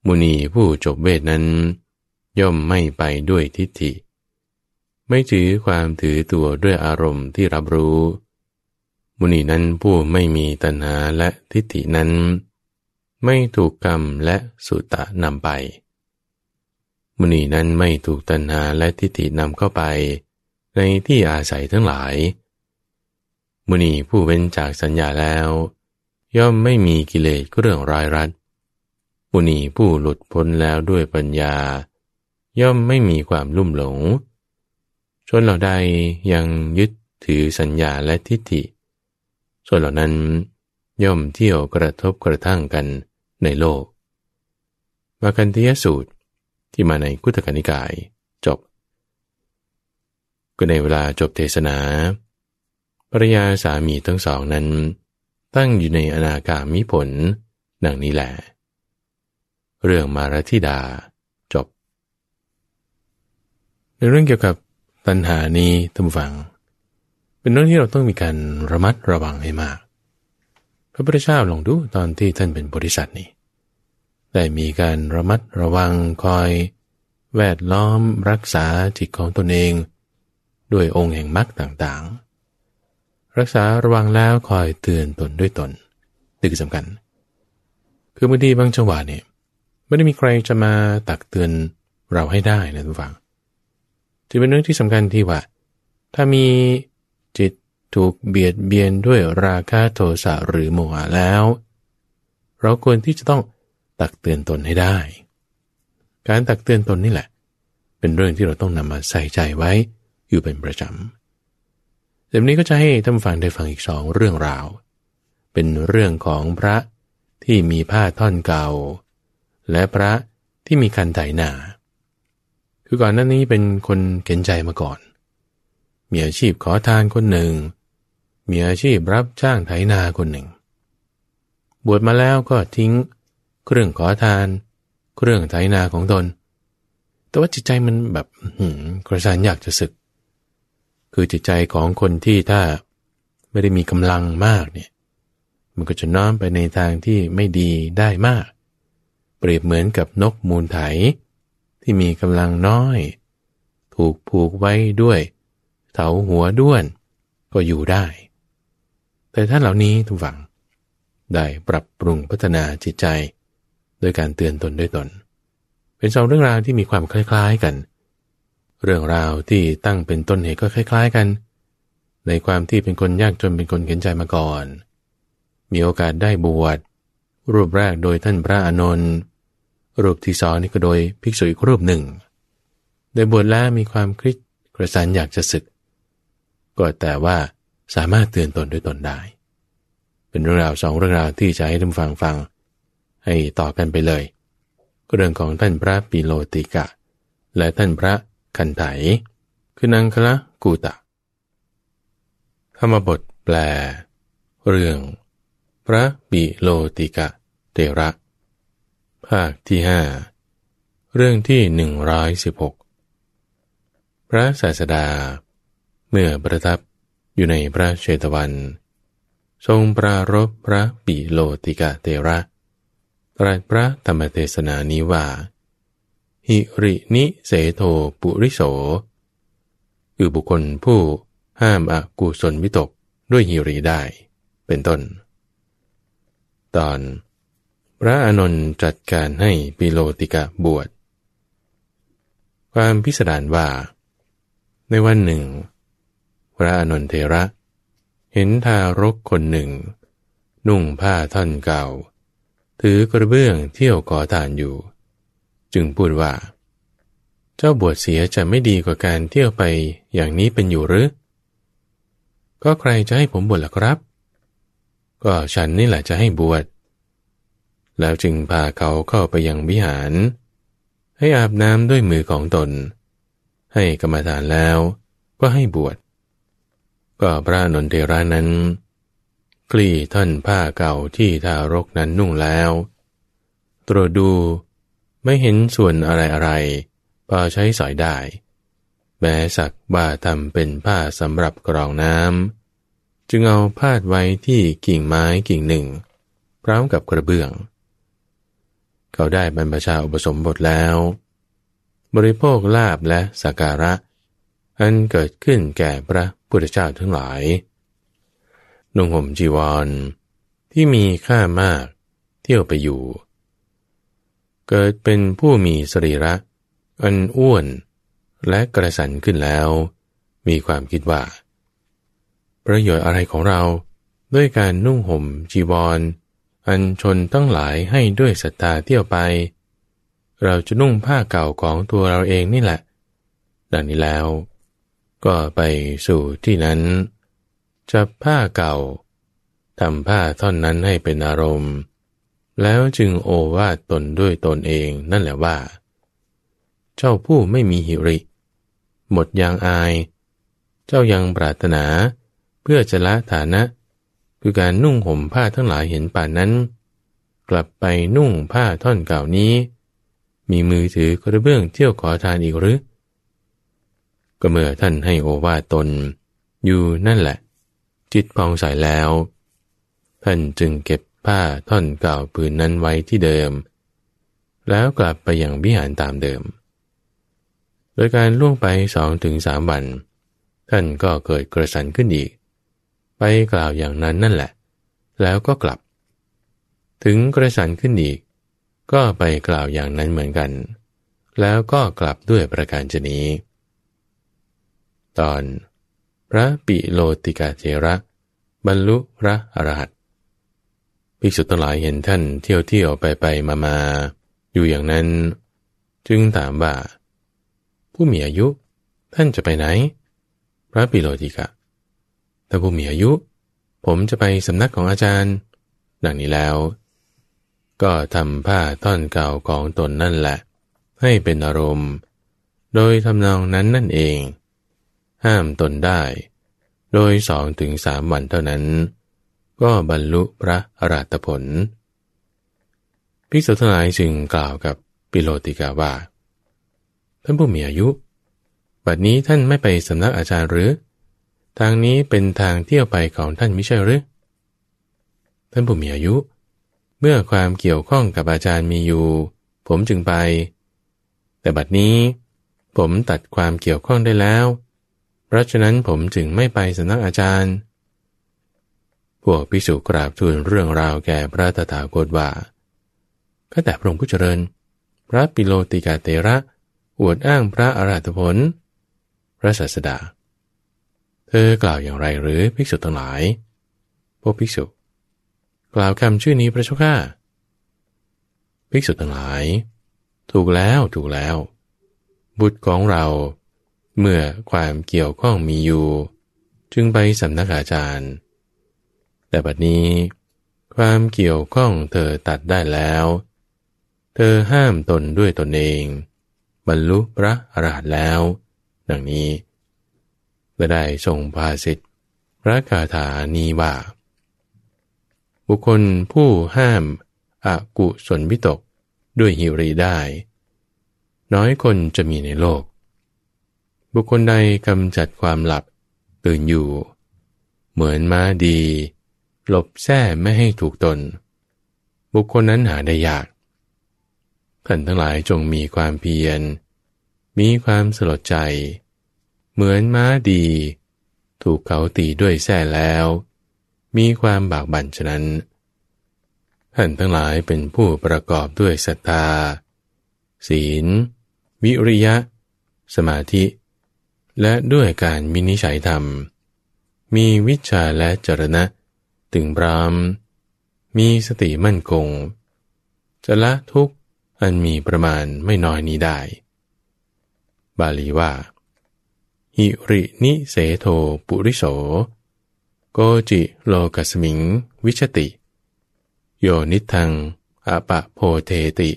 มุนีผู้จบเวทนั้น ย่อมไม่ไปด้วยทิฏฐิ ไม่ถือความถือตัวด้วยอารมณ์ที่รับรู้ มุนีนั้นผู้ไม่มีตัณหาและทิฏฐินั้น ไม่ถูกกรรมและสุตะนำไป มุนีนั้นไม่ถูกตัณหาและทิฏฐินำเข้าไป ในที่อาศัยทั้งหลาย มุนีผู้เว้นจากสัญญาแล้ว ย่อมไม่มีกิเลสเรื่องร้ายรัดปุณีผู้หลุดพ้นแล้วด้วยปัญญา ย่อมไม่มีความลุ่มหลง ชนเหล่าใดยังยึดถือสัญญาและทิฏฐิ ส่วนเหล่านั้นย่อมเที่ยวกระทบกระทั่งกันในโลก มากันติยสูตรที่มาในกุตกนิกายจบ ก็ในเวลาจบเทศนาภรยาสามีทั้งสองนั้น ตั้งอยู่ในอนาคามิผลดังนี้แหละ เรื่องมารธิดาจบ ในเรื่องเกี่ยวกับตัณหานี้ท่านฟัง เป็นเรื่องที่เราต้องมีการระมัดระวังให้มาก พระพุทธเจ้าลองดูตอนที่ท่านเป็นบริษัทนี้ได้มีการระมัดระวังคอย แวดล้อมรักษาจิตของตนเอง ด้วยองค์แห่งมรรคต่างๆ รักษาระวังแล้วคอยเตือนตนด้วยตนนี่คือสำคัญ คือบางทีบางจังหวะเนี่ยไม่ได้มีใครจะมาตักเตือนเราให้ได้นะทุกฝังจะเป็นเรื่องที่สำคัญที่ว่า ถ้ามี จิตถูกเบียดเบียนด้วยราคะโทสะหรือโมหะแล้ว เราควรที่จะต้องตักเตือนตนให้ได้ การตักเตือนตนนี่แหละ เป็นเรื่องที่เราต้องนำมาใส่ใจไว้อยู่เป็นประจำเดี๋ยวนี้ก็จะให้ท่านฟังได้ฟังอีกสองเรื่องราว เป็นเรื่องของพระที่มีผ้าท่อนเก่า และพระที่มีคันไถนา คือก่อนหน้านี้เป็นคนเข็นใจมาก่อน มีอาชีพขอทานคนหนึ่ง มีอาชีพรับจ้างไถนาคนหนึ่ง บวชมาแล้วก็ทิ้ง เครื่องขอทาน เครื่องไถนาของตน แต่ว่าจิตใจมันแบบหืกระสานอยากจะศึก คือจิตใจของคนที่ถ้าไม่ได้มีกำลังมากเนี่ย มันก็จะน้อมไปในทางที่ไม่ดีได้มาก เปรียบเหมือนกับนกมูลไถ ที่มีกำลังน้อย ถูกผูกไว้ด้วย เถาหัวด้วน ก็อยู่ได้ แต่ท่านเหล่านี้ทุกฝัง ได้ปรับปรุงพัฒนาจิตใจ โดยการเตือนตนด้วยตน เป็นสองเรื่องราวที่มีความคล้ายๆกัน เรื่องราวที่ตั้งเป็นต้นเหตุก็คล้าย ๆกัน ในความที่เป็นคนยากจนเป็นคนเข็นใจมาก่อน มีโอกาสได้บวชรูปแรกโดยท่านพระอานนท์รูปที่สองนี่ก็โดยภิกษุอีกรูปหนึ่งโดยบวชแล้วมีความคลิกกระสันอยากจะศึก ก็แต่ว่าสามารถเตือนตนด้วยตนได้ เป็นเรื่องราวสองเรื่องราวที่จะให้ท่านฟังฟัง ให้ต่อกันไปเลย เรื่องของท่านพระปิโลติกะ และท่านพระคันไถ คือนังคละกูตะธรรมบทแปล เรื่อง พระปิโลติกะเตระ ภาคที่ห้าเรื่องที่หนึ่งร้อยสิบหกพระศาสดา เมื่อประทับอยู่ในพระเชตวัน ทรงปรารบพระปิโลติกะเตระตรัสพระธรรมเทศนานี้ว่า หิรินิเสโทปุริโสคือบุคคลผู้ห้ามอกุศลวิตกด้วยหิริได้ เป็นต้น ตอน พระอานนท์จัดการให้ปิโลติกะบวช ความพิสดารว่า ในวันหนึ่ง พระอนนเทระ เห็นทารกคนหนึ่ง นุ่งผ้าท่อนเก่า ถือกระเบื้องเที่ยวก่อทานอยู่ จึงพูดว่า เจ้าบวชเสียจะไม่ดีกว่าการเที่ยวไปอย่างนี้เป็นอยู่หรือ ก็ใครจะให้ผมบวชล่ะครับ ก็ฉันนี่แหละจะให้บวชแล้วจึงพาเขาเข้าไปยังวิหาร ให้อาบน้ำด้วยมือของตน ให้กรรมฐานแล้วก็ให้บวช ก็พระนนเทรานั้นกลี่ท่อนผ้าเก่าที่ทารกนั้นนุ่งแล้ว ตรวจดูไม่เห็นส่วนอะไรอะไรพอใช้สอยได้ แม้สักว่าทำเป็นผ้าสำหรับกรองน้ำจึงเอาพาดไว้ที่กิ่งไม้กิ่งหนึ่ง พร้อมกับกระเบื้อง เขาได้บรรพชาอุปสมบทแล้ว บริโภคลาบและสักการะ อันเกิดขึ้นแก่พระพุทธเจ้าทั้งหลายนุ่งห่มจีวร ที่มีค่ามาก เที่ยวไปอยู่ เกิดเป็นผู้มีสรีระ อันอ้วนและกระสันขึ้นแล้ว มีความคิดว่า ประโยชน์อะไรของเราด้วยการนุ่งห่มจีวร อันชนตั้งหลายให้ด้วยศรัทธาเที่ยวไป เราจะนุ่งผ้าเก่าของตัวเราเองนี่แหละ ดังนี้แล้ว ก็ไปสู่ที่นั้น จับผ้าเก่าทำผ้าท่อนนั้นให้เป็นอารมณ์ แล้วจึงโอวาตนด้วยตนเองนั่นแหละว่า เจ้าผู้ไม่มีหิริ หมดยางอาย เจ้ายังปรารถนา เพื่อจะละฐานะ คือการนุ่งห่มผ้าทั้งหลายเห็นป่านนั้น กลับไปนุ่งผ้าท่อนเก่านี้ มีมือถือกระเบื้องเที่ยวขอทานอีกหรือ ก็เมื่อท่านให้โอวาตน อยู่นั่นแหละ จิตพองใสแล้ว ท่านจึงเก็บผ้าท่อนเก่าปืนนั้นไว้ที่เดิม แล้วกลับไปอยังวิหารตามเดิม โดยการล่วงไปสองถึงสามวัน ท่านก็เกิดกระสันขึ้นอีก ไปกล่าวอย่างนั้นนั่นแหละ แล้วก็กลับ ถึงกระสันขึ้นอีก ก็ไปกล่าวอย่างนั้นเหมือนกัน แล้วก็กลับด้วยประการชนี้ ตอน พระปิโลติกาเจระ บรรลุพระอรหัตภิกษุทั้งหลายเห็นท่านเที่ยวเที่ยวไปไปมามาอยู่อย่างนั้น จึงถามว่า ผู้มีอายุ ท่านจะไปไหน พระปิโลติกะถ้าผู้มีอายุ ผมจะไปสำนักของอาจารย์ ดังนี้แล้ว ก็ทำผ้าท่อนเก่าของตนนั่นแหละ ให้เป็นอารมณ์ โดยทำนองนั้นนั่นเอง ห้ามตนได้ โดยสองถึงสามวันเท่านั้น ก็บรรลุพระอรหัตผล ภิกษุทั้งหลายจึงกล่าวกับปิโลติกาว่า ท่านผู้มีอายุ บัดนี้ท่านไม่ไปสำนักอาจารย์หรือ ทางนี้เป็นทางเที่ยวไปของท่านไม่ใช่หรือ ท่านผู้มีอายุ เมื่อความเกี่ยวข้องกับอาจารย์มีอยู่ ผมจึงไป แต่บัดนี้ผมตัดความเกี่ยวข้องได้แล้ว เพราะฉะนั้นผมจึงไม่ไปสำนักอาจารย์ พวกพิสุกราบทูลเรื่องราวแก่พระตถาคตว่าก็แต่พระองค์ผู้เจริญ พระปิโลติกาเตระ อวดอ้างพระอรหัตผล พระศาสดา เธอกล่าวอย่างไรหรือภิกษุทั้งหลาย พวกภิกษุ กล่าวคำชื่อนี้พระเจ้าข้าภิกษุทั้งหลาย ถูกแล้วถูกแล้ว บุตรของเรา เมื่อความเกี่ยวข้องมีอยู่ จึงไปสำนักอาจารย์ แต่บัดนี้ ความเกี่ยวข้องเธอตัดได้แล้ว เธอห้ามตนด้วยตนเอง บรรลุพระอรหันต์แล้ว ดังนี้ก็ได้ทรงภาสิทธิพระคาถานี้ว่า บุคคลผู้ห้ามอากุศลวิตกด้วยหิริได้ น้อยคนจะมีในโลก บุคคลใดกำจัดความหลับตื่นอยู่ เหมือนม้าดี หลบแท้ไม่ให้ถูกตน บุคคลนั้นหาได้ยากท่านทั้งหลายจงมีความเพียร มีความสลดใจ เหมือนม้าดี ถูกเขาตีด้วยแส้แล้ว มีความบากบั่นฉะนั้น ท่านทั้งหลายเป็นผู้ประกอบด้วยศรัทธา ศีล วิริยะ สมาธิ และด้วยการมินิฉัยธรรม มีวิชาและจรณะ ถึงพร้อมมีสติมั่นคง จะละทุกอันมีประมาณไม่น้อยนี้ได้ บาลีว่า หิรินิเสโทปุริโส โกจิโลกัสมิง วิชติ โยนิทังอปะโพเทติ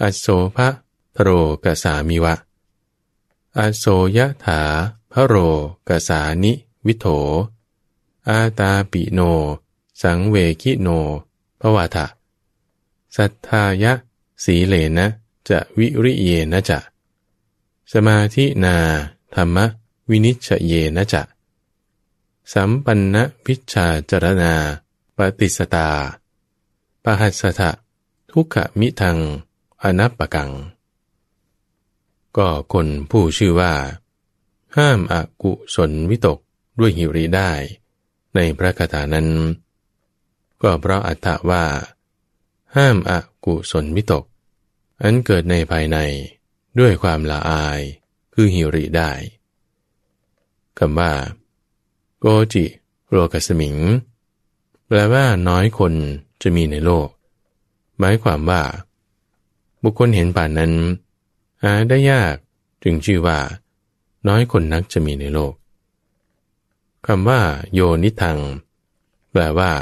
อโสภะทโรกสามิวะ อโสยะถาพระโรกสานิ วิโถ อาตาปิโน สังเวกิโนภวาทะสัทธายะ สีเลนะจะวิริเยนะจะ สมาธินาธรรมวินิชเยนะจะ สัมปันนพิชาจรณา ปฏิสตาปหัสสะทุกขมิทัง อนัปปกัง ก็คนผู้ชื่อว่า ห้ามอากุศลวิตกด้วยหิริได้ ในพระคาถานั้น ก็เพราะอัตถาว่า ห้ามอากุศลวิตก อันเกิดในภายในด้วยความละอายคือหิริได้คำว่า โกจิโรกสมิง แปลว่าน้อยคนจะมีในโลก หมายความว่า บุคคลเห็นป่านนั้น หาได้ยากจึงชื่อว่า น้อยคนนักจะมีในโลกคำว่า โยนิทัง แปลว่า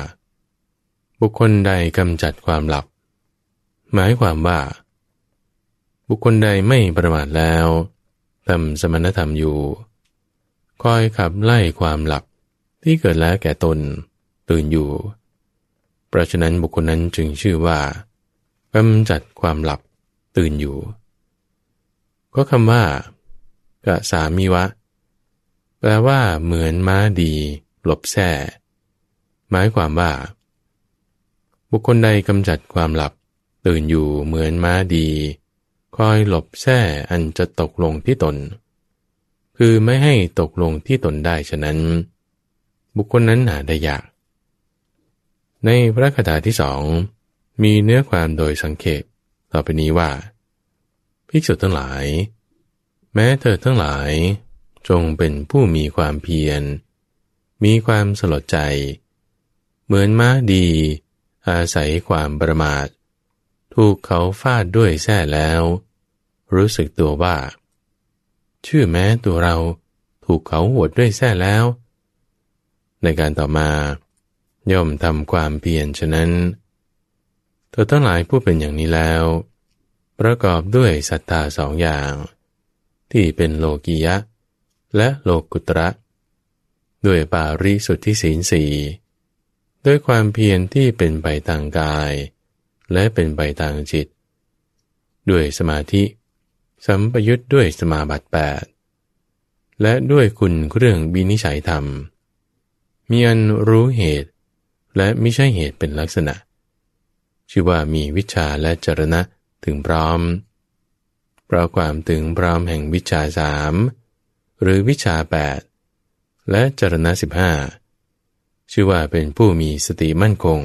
บุคคลใดกำจัดความหลับ หมายความว่า บุคคลใดไม่ประมาทแล้วทำสมณธรรมอยู่ คอยขับไล่ความหลับที่เกิดแล้วแก่ตนตื่นอยู่ เพราะฉะนั้นบุคคลนั้นจึงชื่อว่ากำจัดความหลับตื่นอยู่ ก็คำว่ากะสามีวะ แปลว่า เหมือนม้าดี หลบแท่หมายความว่า บุคคลใดกำจัดความหลับ ตื่นอยู่เหมือนม้าดี คอยหลบแท่อันจะตกลงที่ตน คือไม่ให้ตกลงที่ตนได้ฉะนั้น บุคคลนั้นหาได้ยาก ในพระคาถาที่สองมีเนื้อความโดยสังเขปต่อไปนี้ว่า ภิกษุทั้งหลาย แม้เธอทั้งหลาย จงเป็นผู้มีความเพียร มีความสลดใจ เหมือนม้าดี อาศัยความประมาท ถูกเขาฟาดด้วยแส้แล้ว รู้สึกตัวว่า ชื่อแม้ตัวเราถูกเขาหวดด้วยแส้แล้ว ในการต่อมา ย่อมทำความเพียรฉะนั้น เธอทั้งหลายผู้เป็นอย่างนี้แล้ว ประกอบด้วยศรัทธาสองอย่าง ที่เป็นโลกียะ และโลกุตระ ด้วยปาริสุทธิศีลสีด้วยความเพียรที่เป็นไปทางกาย และเป็นไปทางจิต ด้วยสมาธิ สัมปยุทธ์ด้วยสมาบัติแปดและด้วยคุณเครื่องบินิฉัยธรรม มีอันรู้เหตุ และไม่ใช่เหตุเป็นลักษณะ ชื่อว่ามีวิชาและจรณะ ถึงพร้อม เพราะความถึงพร้อมแห่งวิชาสามหรือวิชาแปดและจรณะสิบห้าชื่อว่าเป็นผู้มีสติมั่นคง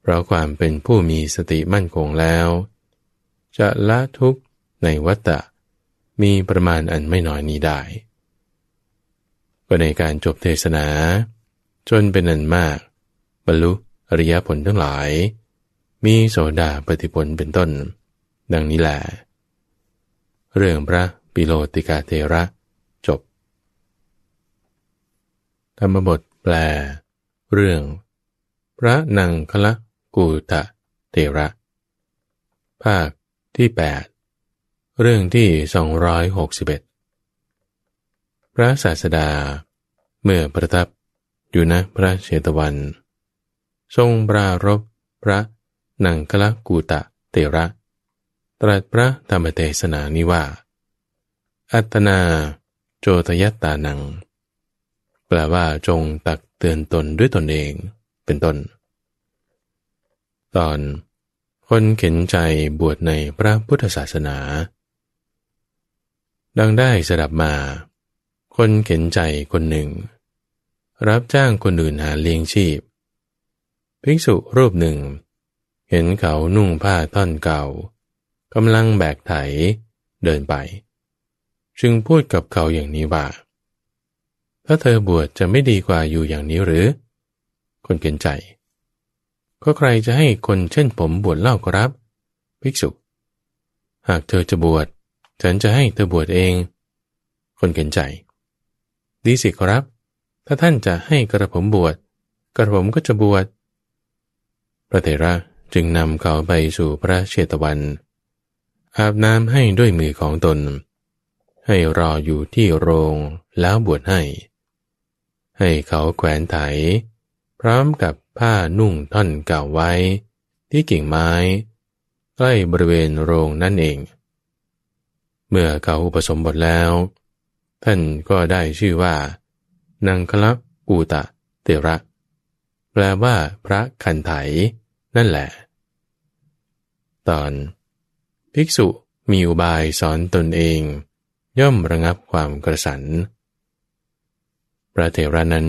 เพราะความเป็นผู้มีสติมั่นคงแล้ว จะละทุกข์ในวัตตะ มีประมาณอันไม่น้อยนี้ได้ ก็ในการจบเทศนา จนเป็นอันมาก บรรลุอริยผลทั้งหลาย มีโสดาปฏิผลเป็นต้น ดังนี้แหละเรื่องพระปิโลติกาเทระจบ ธรรมบทแปล เรื่อง พระนังคละกูตะเทระ ภาคที่แปดเรื่องที่ 261 พระศาสดา เมื่อประทับอยู่ณพระเชตวัน ทรงปรารบพระ นังคละกูตะเตระ ตรัสพระธรรมเทศนานิว่า อัตนา โจทยตตานัง แปลว่าจงตักเตือนตนด้วยตนเองเป็นต้น ตอน คนเข็นใจบวชในพระพุทธศาสนา ดังได้สดับมา คนเข็นใจคนหนึ่ง รับจ้างคนอื่นหาเลี้ยงชีพ ภิกษุรูปหนึ่ง เห็นเขานุ่งผ้าท่อนเก่ากำลังแบกไถเดินไป จึงพูดกับเขาอย่างนี้ว่า ถ้าเธอบวชจะไม่ดีกว่าอยู่อย่างนี้หรือ คนเข็นใจ ก็ใครจะให้คนเช่นผมบวชเล่าครับ ภิกษุ หากเธอจะบวชฉันจะให้เธอบวชเอง คนเข็นใจ ดีสิครับ ถ้าท่านจะให้กระผมบวชกระผมก็จะบวชพระเถระ จึงนำเขาไปสู่พระเชตวัน อาบน้ำให้ด้วยมือของตน ให้รออยู่ที่โรงแล้วบวชให้ ให้เขาแขวนไถ พร้อมกับผ้านุ่งท่อนเก่าไว้ ที่กิ่งไม้ ใกล้บริเวณโรงนั่นเอง เมื่อเขาอุปสมบทแล้ว ท่านก็ได้ชื่อว่านังคลักกูตะเตระ แปลว่าพระคันไถ นั่นแหละ ตอน ภิกษุมีอุบายสอนตนเอง ย่อมระงับความกระสันพระเถระนั้น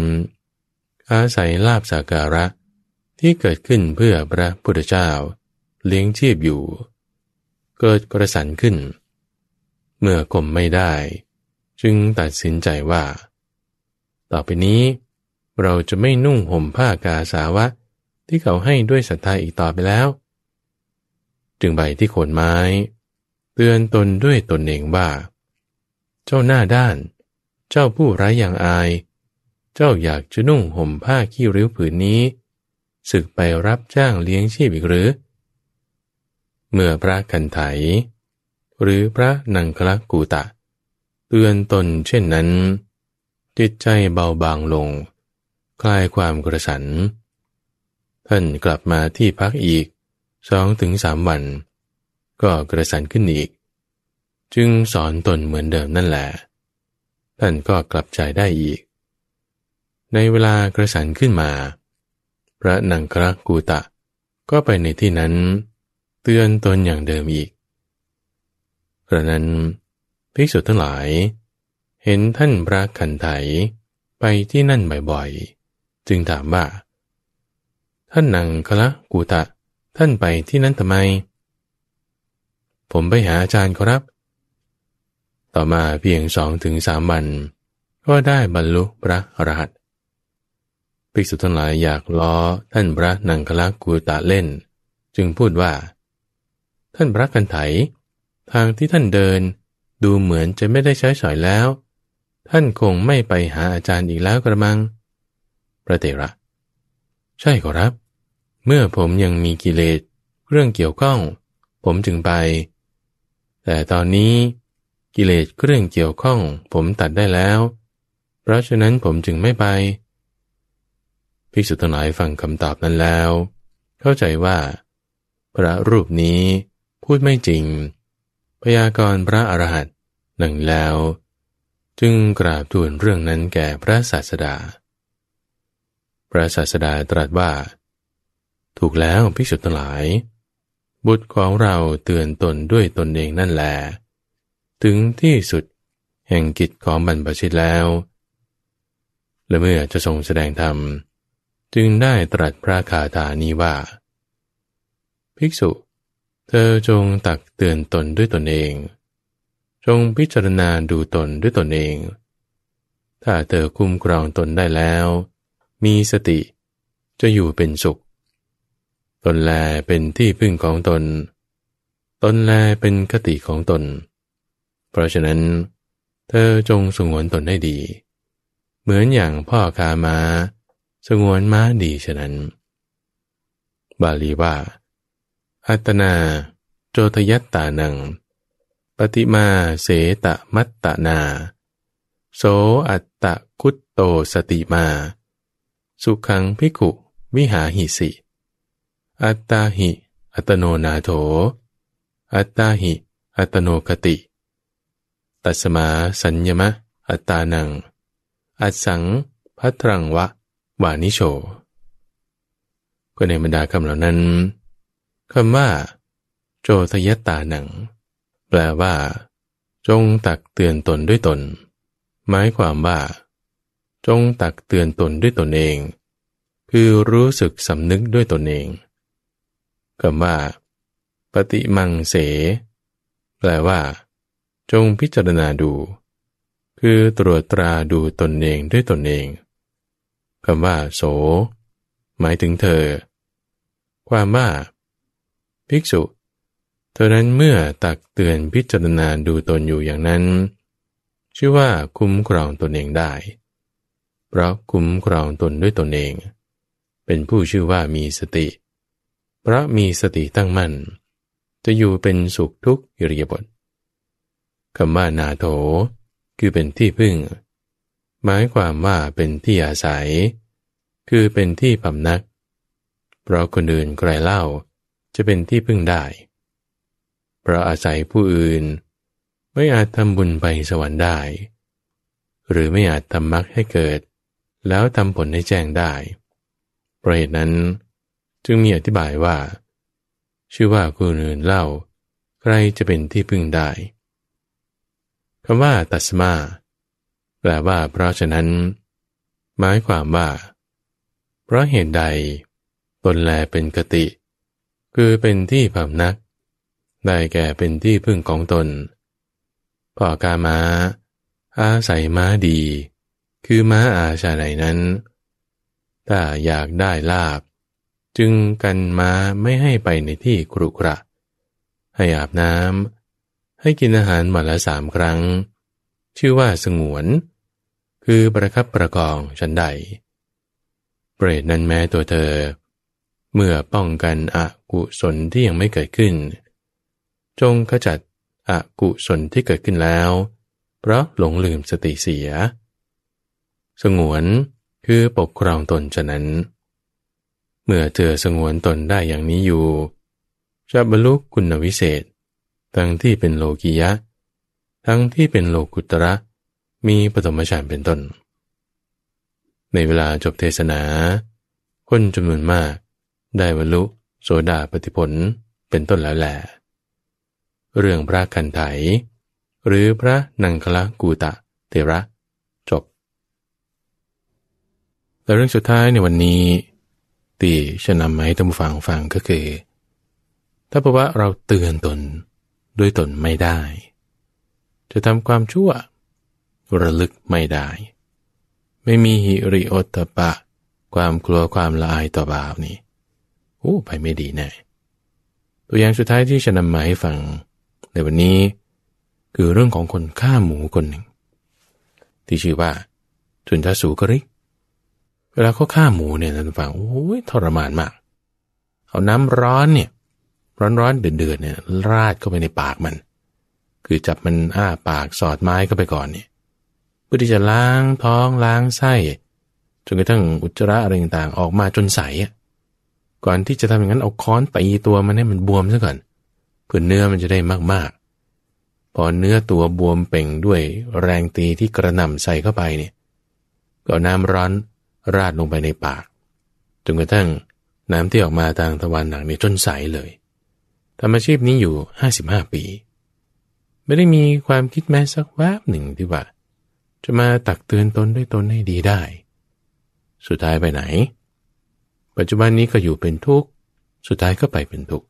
อาศัยลาบสาการะที่เกิดขึ้นเพื่อพระพุทธเจ้า เลี้ยงชีพอยู่ เกิดกระสันขึ้น เมื่อกลมไม่ได้ จึงตัดสินใจว่า ต่อไปนี้เราจะไม่นุ่งห่มผ้ากาสาวะ ที่เขาให้ด้วยศรัทธาอีกต่อไปแล้ว จึงใบที่โคนไม้ เตือนตนด้วยตนเองว่า เจ้าหน้าด้าน เจ้าผู้ไร้อย่างอาย เจ้าอยากจะนุ่งห่มผ้าขี้ริ้วผืนนี้ ศึกไปรับจ้างเลี้ยงชีพอีกหรือ เมื่อพระคันไถ หรือพระนังคลักกูตะ เตือนตนเช่นนั้น จิตใจเบาบางลง คลายความกระสัน ท่านกลับมาที่พักอีกสองถึงสามวัน ก็กระสันขึ้นอีก จึงสอนตนเหมือนเดิมนั่นแหละ ท่านก็กลับใจได้อีก ในเวลากระสันขึ้นมา พระนังครกูตะ ก็ไปในที่นั้น เตือนตนอย่างเดิมอีกกระนั้นภิกษุทั้งหลาย เห็นท่านพระขันไถไปที่นั่นบ่อยๆ จึงถามว่า ท่านนังคละกูตะ ท่านไปที่นั่นทำไม ผมไปหาอาจารย์ครับ ต่อมาเพียงสองถึงสามวัน ก็ได้บรรลุพระอรหันตภิกษุทั้งหลายอยากล้อท่านพระนังคลักกูตะเล่น จึงพูดว่า ท่านพระกันไถ ทางที่ท่านเดินดูเหมือนจะไม่ได้ใช้สอยแล้ว ท่านคงไม่ไปหาอาจารย์อีกแล้วกระมัง พระเตระ ใช่ครับ เมื่อผมยังมีกิเลสเรื่องเกี่ยวข้อง ผมจึงไป แต่ตอนนี้กิเลสเรื่องเกี่ยวข้อง ผมตัดได้แล้ว เพราะฉะนั้นผมจึงไม่ไปภิกษุทั้งหลายฟังคำตอบนั้นแล้ว เข้าใจว่า พระรูปนี้พูดไม่จริง พยากรณ์พระอรหันต์หนึ่งแล้ว จึงกราบทูลเรื่องนั้นแก่พระศาสดา พระศาสดาตรัสว่า ถูกแล้วภิกษุทั้งหลาย บุตรของเราเตือนตนด้วยตนเองนั่นแหละถึงที่สุดแห่งกิจของบรรพชิตแล้ว และเมื่อจะทรงแสดงธรรม จึงได้ตรัสพระคาถานี้ว่า ภิกษุ เธอจงตักเตือนตนด้วยตนเอง จงพิจารณาดูตนด้วยตนเอง ถ้าเธอคุ้มครองตนได้แล้ว มีสติ จะอยู่เป็นสุข ตนแลเป็นที่พึ่งของตน ตนแลเป็นคติของตน เพราะฉะนั้น เธอจงสงวนตนได้ดี เหมือนอย่างพ่อคามาสงวนม้าดีฉะนั้น บาลีว่า อัตนา โจทยัตตานัง ปฏิมาเสตมัตตนา โสอัตตะคุตโตสติมา สุขังพิกุวิหาหิสิ อัตตาหิ อัตโนนาโถ อัตตาหิ อัตโนคติ ตัสมาสัญญมะ อัตตานัง อัสังพัตรังวะ วานิโชก็ในบรรดาคำเหล่านั้นคำว่า โจทยตานัง แปลว่า จงตักเตือนตนด้วยตน หมายความว่า จงตักเตือนตนด้วยตนเอง คือรู้สึกสำนึกด้วยตนเองคำว่า ปฏิมังเส แปลว่า จงพิจารณาดู คือตรวจตราดูตนเองด้วยตนเองคำว่า โส หมายถึงเธอ ความว่า ภิกษุเธอนั้นเมื่อตักเตือนพิจารณาดูตนอยู่อย่างนั้น ชื่อว่าคุ้มครองตนเองได้ เพราะคุ้มครองตนด้วยตนเอง เป็นผู้ชื่อว่ามีสติ เพราะมีสติตั้งมั่น จะอยู่เป็นสุขทุกอิริยาบถคำว่านาโถ คือเป็นที่พึ่ง หมายความว่าเป็นที่อาศัย คือเป็นที่พำนัก เพราะคนอื่นใครเล่าจะเป็นที่พึ่งได้ เพราะอาศัยผู้อื่น ไม่อาจทำบุญไปสวรรค์ได้ หรือไม่อาจทำมรรคให้เกิด แล้วทำผลให้แจ้งได้เพราะเหตุนั้น จึงมีอธิบายว่า ชื่อว่าคนอื่นเล่า ใครจะเป็นที่พึ่งได้คำว่าตัสมาแปลว่าเพราะฉะนั้น หมายความว่า เพราะเหตุใด ตนแลเป็นกติ คือเป็นที่พำนัก ได้แก่เป็นที่พึ่งของตนพ่อกามาอาศัยม้าดี คือม้าอาชาไหนนั้น ถ้าอยากได้ลาบ จึงกันม้าไม่ให้ไปในที่ครุกระ ให้อาบน้ำให้กินอาหารวันละสามครั้ง ชื่อว่าสงวน คือประคับประกองชันใด เปรตนั้นแม้ตัวเธอ เมื่อป้องกันอกุศลที่ยังไม่เกิดขึ้น จงขจัดอกุศลที่เกิดขึ้นแล้ว เพราะหลงลืมสติเสีย สงวนคือปกครองตนฉะนั้น เมื่อเธอสงวนตนได้อย่างนี้อยู่จะบรรลุคุณวิเศษ ทั้งที่เป็นโลกิยะ ทั้งที่เป็นโลกุตระ มีปฐมฌานเป็นต้น ในเวลาจบเทศนา คนจำนวนมากได้บรรลุโสดาปฏิผลเป็นต้นแล้วแหละเรื่องพระคันไถ หรือพระนังคละกูตะเทระ จบ และเรื่องสุดท้ายในวันนี้ที่จะนนำมาให้ท่านฟังฟังก็คือ ถ้าเพราะว่าเราเตือนตนด้วยตนไม่ได้ จะทำความชั่ว ระลึกไม่ได้ ไม่มีหิริโอตปะ ความกลัวความละอายต่อบาปนี่โอ้ไปไม่ดีแน่ตัวอย่างสุดท้ายที่จะนนำมาให้ฟังในวันนี้ คือเรื่องของคนฆ่าหมูคนหนึ่ง ที่ชื่อว่าจุนทสูกริก วลาเขาฆ่าหมูเนี่ยท่านฟังโอ้ยทรมานมาก เอาน้ำร้อนเนี่ย ร้อนๆเดือดๆเนี่ย ราดเข้าไปในปากมัน คือจับมันอ้าปากสอดไม้เข้าไปก่อนเนี่ยเพื่อที่จะล้างท้องล้างไส้จนกระทั่งอุจจาระอะไรต่างๆออกมาจนใส่ก่อนที่จะทำอย่างนั้นเอาค้อนตีตัวมันให้มันบวมซะก่อนเพื่อเนื้อมันจะได้มากๆ พอเนื้อตัวบวมเป่งด้วยแรงตีที่กระหน่ำใส่เข้าไปเนี่ยก็น้ำร้อน ราดลงไปในปากจนกระทั่งน้ำที่ออกมาทางตะวันหนักนี่ยจนใสเลยทำอาชีพนี้อยู่ห้าสิบห้าปี ไม่ได้มีความคิดแม้สักแวบหนึ่งที่ว่า จะมาตักเตือนตนด้วยตนให้ดีได้ สุดท้ายไปไหน ปัจจุบันนี้ก็อยู่เป็นทุกข์สุดท้ายก็ไปเป็นทุกข์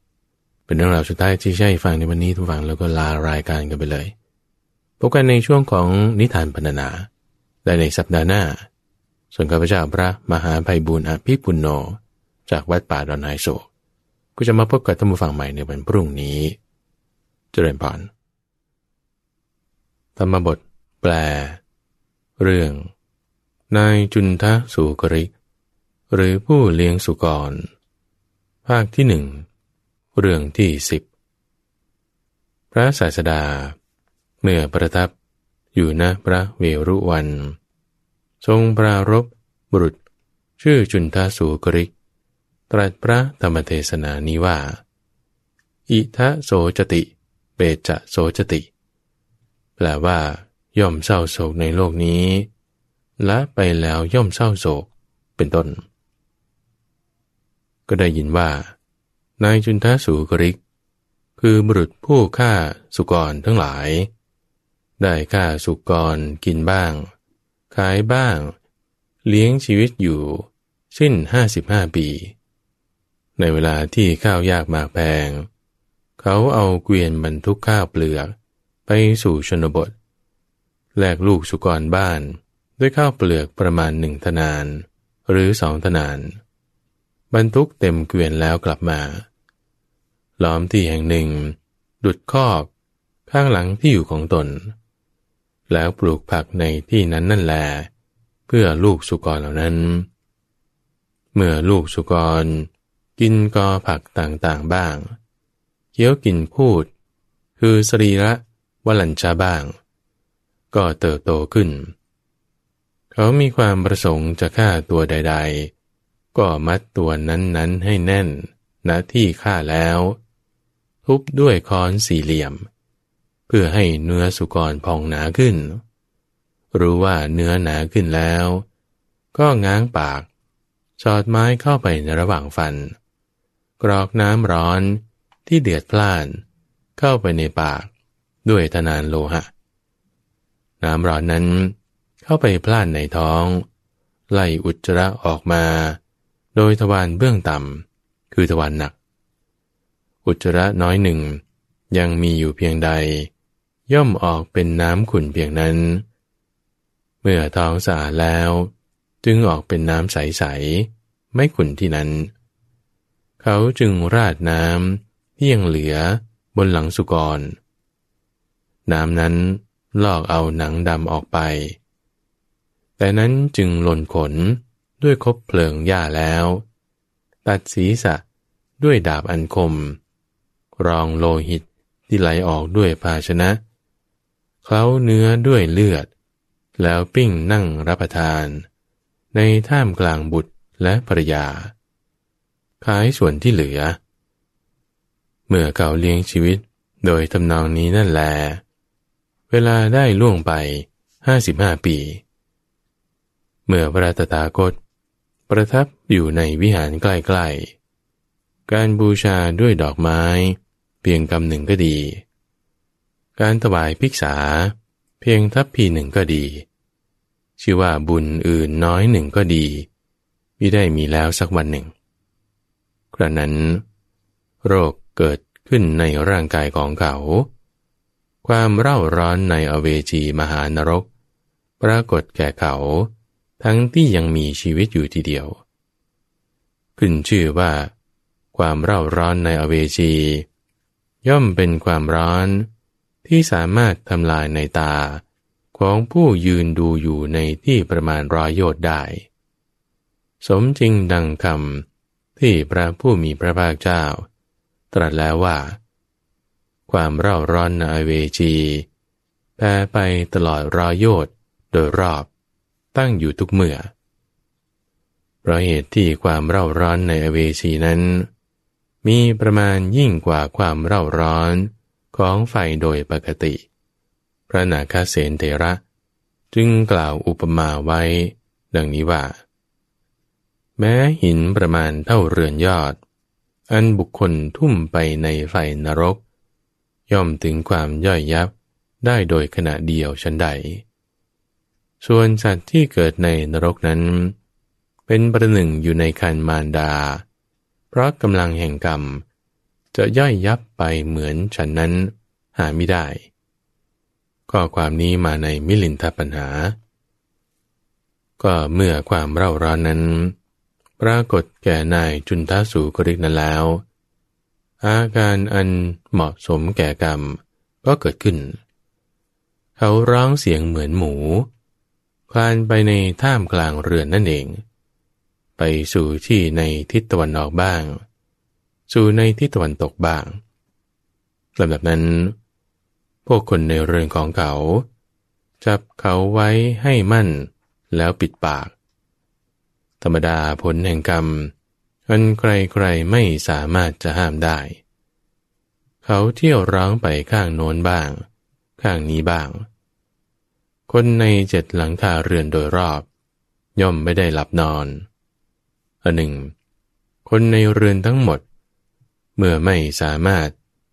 เป็นเรื่องราวสุดท้ายที่ใช่ฟังในวันนี้ทุกฝังแล้วก็ลารายการกันไปเลยพบกันในช่วงของนิทานพรรณนาได้ในสัปดาห์หน้า ส่วนข้าพเจ้าพระมหาภัยบุญอภิปุณโญจากวัดป่าดอนไฮโศก็จะมาพบกับท่านผู้ฟังใหม่ในวันพรุ่งนี้ เจริญพรธรรมบท แปล เรื่อง นายจุนทะสุกริก หรือผู้เลี้ยงสุกร ภาคที่หนึ่ง เรื่องที่สิบพระศาสดา เมื่อประทับอยู่ณพระเวรุวัน ทรงปรารบบุรุษ ชื่อจุนทาสูกริก ตรัสพระธรรมเทศนานี้ว่า อิทะโสจติ เปจะโสจติ แปลว่า ย่อมเศร้าโศกในโลกนี้และไปแล้วย่อมเศร้าโศก เป็นต้น ก็ได้ยินว่า นายจุนทสูกริก คือบุรุษผู้ฆ่าสุกรทั้งหลาย ได้ฆ่าสุกรกินบ้าง ขายบ้าง เลี้ยงชีวิตอยู่สิ้นห้าสิบห้าปี ในเวลาที่ข้าวยากมากแพง เขาเอาเกวียนบรรทุกข้าวเปลือก ไปสู่ชนบท แลกลูกสุกรบ้าน ด้วยข้าวเปลือกประมาณหนึ่งธนาน หรือสองธนาน บรรทุกเต็มเกวียนแล้วกลับมาล้อมที่แห่งหนึ่ง ดุดคอก ข้างหลังที่อยู่ของตน แล้วปลูกผักในที่นั้นนั่นแล เพื่อลูกสุกรเหล่านั้น เมื่อลูกสุกร กินกอผักต่างๆบ้างเคี้ยวกินพูด คือสรีระวัลัญชาบ้าง ก็เติบโตขึ้น เขามีความประสงค์จะฆ่าตัวใด ๆ ก็มัดตัวนั้นๆให้แน่นณที่ฆ่าแล้ว ทุบด้วยค้อนสี่เหลี่ยม เพื่อให้เนื้อสุกรพองหนาขึ้น รู้ว่าเนื้อหนาขึ้นแล้ว ก็ง้างปากสอดไม้เข้าไปในระหว่างฟัน กรอกน้ำร้อนที่เดือดพล่าน เข้าไปในปากด้วยธนานโลหะ น้ำร้อนนั้นเข้าไปพล่านในท้อง ไล่อุจจาระออกมา โดยทวารเบื้องต่ำคือทวารหนัก อุจจาระน้อยหนึ่งยังมีอยู่เพียงใด ย่อมออกเป็นน้ำขุ่นเพียงนั้น เมื่อท้องสะอาดแล้ว จึงออกเป็นน้ำใสๆไม่ขุ่นที่นั้น เขาจึงราดน้ำที่ยังเหลือบนหลังสุกร น้ำนั้นลอกเอาหนังดำออกไป แต่นั้นจึงหล่นขนด้วยคบเพลิงหญ้าแล้ว ตัดศีรษะด้วยดาบอันคม รองโลหิตที่ไหลออกด้วยภาชนะ เคล้าเนื้อด้วยเลือด แล้วปิ้งนั่งรับประทาน ในท่ามกลางบุตรและภรยา ขายส่วนที่เหลือ เมื่อเขาเลี้ยงชีวิตโดยทำนองนี้นั่นแหละเวลาได้ล่วงไปห้าสิบห้าปี เมื่อพระตถาคต ประทับอยู่ในวิหารใกล้ๆ การบูชาด้วยดอกไม้ เพียงกำหนึ่งก็ดี การถวายภิกษา เพียงทัพพีหนึ่งก็ดี ชื่อว่าบุญอื่นน้อยหนึ่งก็ดีไม่ได้มีแล้วสักวันหนึ่ง กระนั้น โรคเกิดขึ้นในร่างกายของเขา ความเร่าร้อนในอเวจีมหานรก ปรากฏแก่เขาทั้งที่ยังมีชีวิตอยู่ทีเดียว ขึ้นชื่อว่า ความเร่าร้อนในอเวจี ย่อมเป็นความร้อน ที่สามารถทำลายในตา ของผู้ยืนดูอยู่ในที่ประมาณร้อยโยชน์ได้ สมจริงดังคำที่พระผู้มีพระภาคเจ้า ตรัสแล้วว่า ความเร่าร้อนในเวจีแผ่ไปตลอดรอยโยดโดยรอบตั้งอยู่ทุกเมื่อเพราะเหตุที่ความเร่าร้อนในอเวจีนั้น มีประมาณยิ่งกว่าความเร่าร้อน ของไฟโดยปกติ พระนาคเสนเทระ จึงกล่าวอุปมาไว้ ดังนี้ว่า แม้หินประมาณเท่าเรือนยอด อันบุคคลทุ่มไปในไฟนรก ย่อมถึงความย่อยยับได้โดยขณะเดียวชันใด ส่วนสัตว์ที่เกิดในนรกนั้น เป็นประหนึ่งอยู่ในคันมารดา เพราะกำลังแห่งกรรม จะย่อยยับไปเหมือนฉันนั้นหาไม่ได้ก็ความนี้มาในมิลินทปัญหา ก็เมื่อความเร่าร้อนนั้น ปรากฏแก่นายจุนทสูกริกนั้นแล้ว อาการอันเหมาะสมแก่กรรมก็เกิดขึ้น เขาร้องเสียงเหมือนหมูคลานไปในท่ามกลางเรือนนั่นเอง ไปสู่ที่ในทิศตะวันออกบ้าง สู่ในทิศตะวันตกบ้างลำดับนั้น พวกคนในเรือนของเขา จับเขาไว้ให้มั่นแล้วปิดปาก ธรรมดาผลแห่งกรรม อันใครๆไม่สามารถจะห้ามได้ เขาเที่ยวร้องไปข้างโน้นบ้าง ข้างนี้บ้าง คนในเจ็ดหลังคาเรือนโดยรอบ ย่อมไม่ได้หลับนอนอันหนึ่ง คนในเรือนทั้งหมด เมื่อไม่สามารถ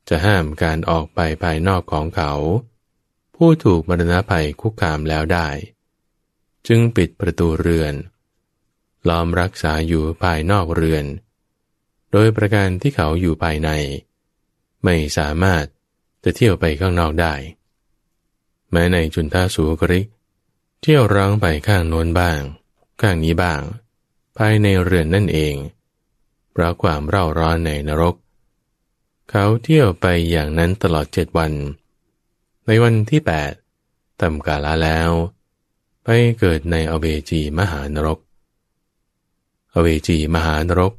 จะห้ามการออกไปภายนอกของเขา ผู้ถูกมรณะภัยคุกคามแล้วได้ จึงปิดประตูเรือน ล้อมรักษาอยู่ภายนอกเรือน โดยประการที่เขาอยู่ภายใน ไม่สามารถจะเที่ยวไปข้างนอกได้ แม้ในจุนท่าสูกริก เที่ยวร้องไปข้างโน้นบ้าง ข้างนี้บ้าง ภายในเรือนนั่นเองเพราะความเร่าร้อนในนรก เขาเที่ยวไปอย่างนั้นตลอดเจ็ดวัน ในวันที่แปดทำกาลาแล้ว ไปเกิดในอเวจีมหานรก อเวจีมหานรก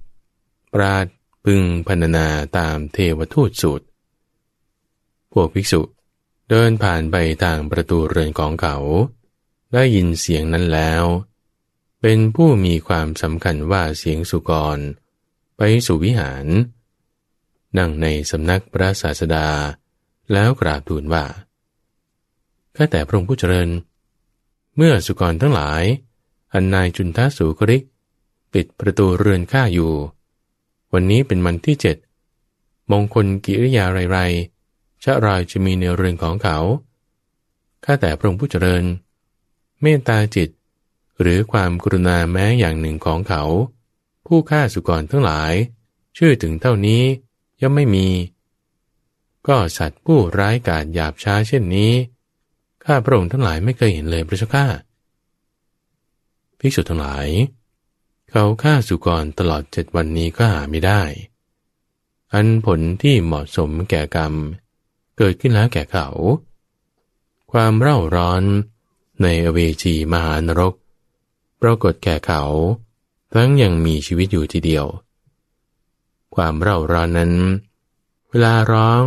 ปราดพึงพรรณนาตามเทวทูตสูตร พวกภิกษุเดินผ่านไปทางประตูเรือนของเขา ได้ยินเสียงนั้นแล้ว เป็นผู้มีความสำคัญว่าเสียงสุกร ไปสู่วิหาร นั่งในสำนักพระศาสดา แล้วกราบทูลว่าข้าแต่พระองค์ผู้เจริญ เมื่อสุกรทั้งหลาย อันนายจุนทัสูกริก ปิดประตูเรือนข้าอยู่ วันนี้เป็นวันที่เจ็ดมงคลกิริยาไรๆชะรายจะมีในเรือนของเขา ข้าแต่พระองค์ผู้เจริญ เมตตาจิต หรือความกรุณาแม้อย่างหนึ่งของเขา ผู้ฆ่าสุกรทั้งหลาย ชื่อถึงเท่านี้ ย่อมไม่มี ก็สัตว์ผู้ร้ายกาจหยาบช้าเช่นนี้ ข้าพระองค์ทั้งหลายไม่เคยเห็นเลยพระเจ้าข้าภิกษุทั้งหลาย เขาฆ่าสุกรตลอดเจ็ดวันนี้ก็หาไม่ได้ อันผลที่เหมาะสมแก่กรรม เกิดขึ้นแล้วแก่เขา ความเร่าร้อนในอเวจีมหานรก ปรากฏแก่เขา ทั้งยังมีชีวิตอยู่ทีเดียว ความเร่าร้อนนั้น เวลาร้อง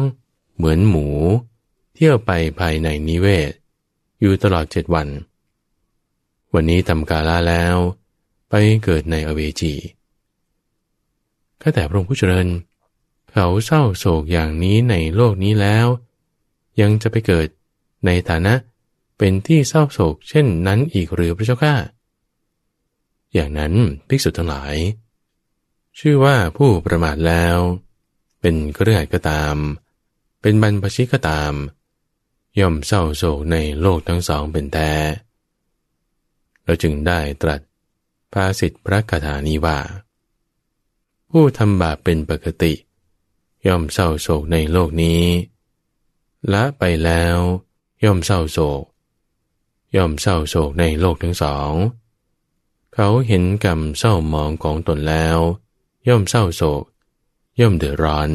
เหมือนหมู เที่ยวไปภายในนิเวศ อยู่ตลอดเจ็ดวัน วันนี้ทำกาลาแล้ว ไปเกิดในอเวจีข้าแต่พระองค์ผู้เจริญ เขาเศร้าโศกอย่างนี้ในโลกนี้แล้ว ยังจะไปเกิดในฐานะเป็นที่เศร้าโศกเช่นนั้นอีกหรือพระเจ้าข้าอย่างนั้นภิกษุทั้งหลาย ชื่อว่าผู้ประมาทแล้ว เป็นเครือข่ายก็ตาม เป็นบรรพชิกก็ตาม ย่อมเศร้าโศกในโลกทั้งสองเป็นแต่ เราจึงได้ตรัสภาสิทธิพระคาถานี้ว่า ผู้ทำบาปเป็นปกติ ย่อมเศร้าโศกในโลกนี้ละไปแล้ว ย่อมเศร้าโศก ย่อมเศร้าโศกในโลกทั้งสอง เขาเห็นกรรมเศร้ามองของตนแล้ว ย่อมเศร้าโศก ย่อมเดือดร้อน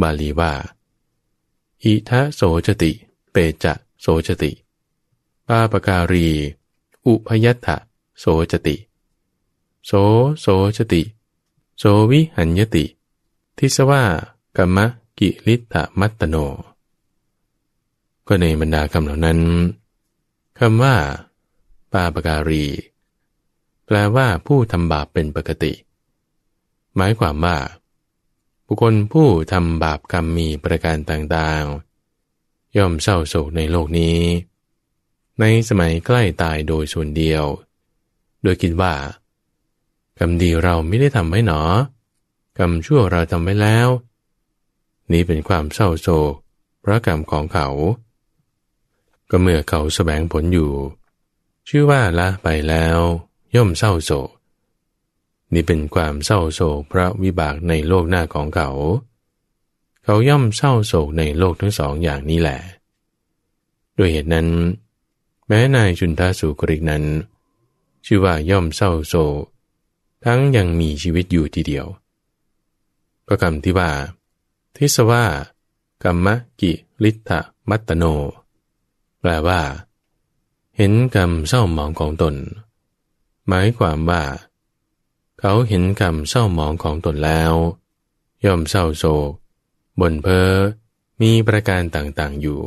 บาลีว่า อิทะโสจติ เปจะโสจติ ปาปการี อุพยัตถะโสจติ โสโสจติ โสวิหัญยติ ทิสว่ากรรมกิริตะมัตตโน ก็ในบรรดาคำเหล่านั้นคำว่า ปาปการี แปลว่าผู้ทำบาปเป็นปกติ หมายความว่า บุคคลผู้ทำบาปกรรมมีประการต่างๆ ย่อมเศร้าโศกในโลกนี้ ในสมัยใกล้ตายโดยส่วนเดียว โดยคิดว่า กรรมดีเราไม่ได้ทำไว้หนอ กรรมชั่วเราทำไว้แล้ว นี้เป็นความเศร้าโศกพระกรรมของเขา ก็เมื่อเขาสแสวงผลอยู่ ชื่อว่าละไปแล้ว ย่อมเศร้าโศก นี่เป็นความเศร้าโศกพระวิบากในโลกหน้าของเขา เขาย่อมเศร้าโศกในโลกทั้งสองอย่างนี้แหละ ด้วยเหตุนั้น แม้นายจุนทาสุกริกนั้น ชื่อว่าย่อมเศร้าโศกทั้งยังมีชีวิตอยู่ทีเดียวก็คำที่ว่า ทิสว่ากรรมกิลิทะมัตตโน แปลว่า เห็นกรรมเศร้าหมองของตน หมายความว่า เขาเห็นกรรมเศร้าหมองของตนแล้ว ย่อมเศร้าโศกบนเพอมีประการต่างๆอยู่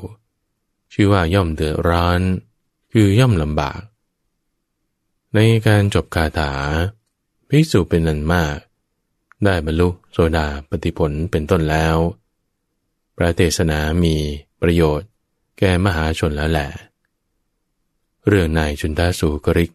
ชื่อว่าย่อมเดือดร้อน คือย่อมลำบาก ในการจบคาถาภิกษุเป็นนันมาก ได้บรรลุโซดาปฏิผลเป็นต้นแล้ว พระเทศนามีประโยชน์แก่มหาชนแล้วแหละ เรื่องนายจุนทาสูกริก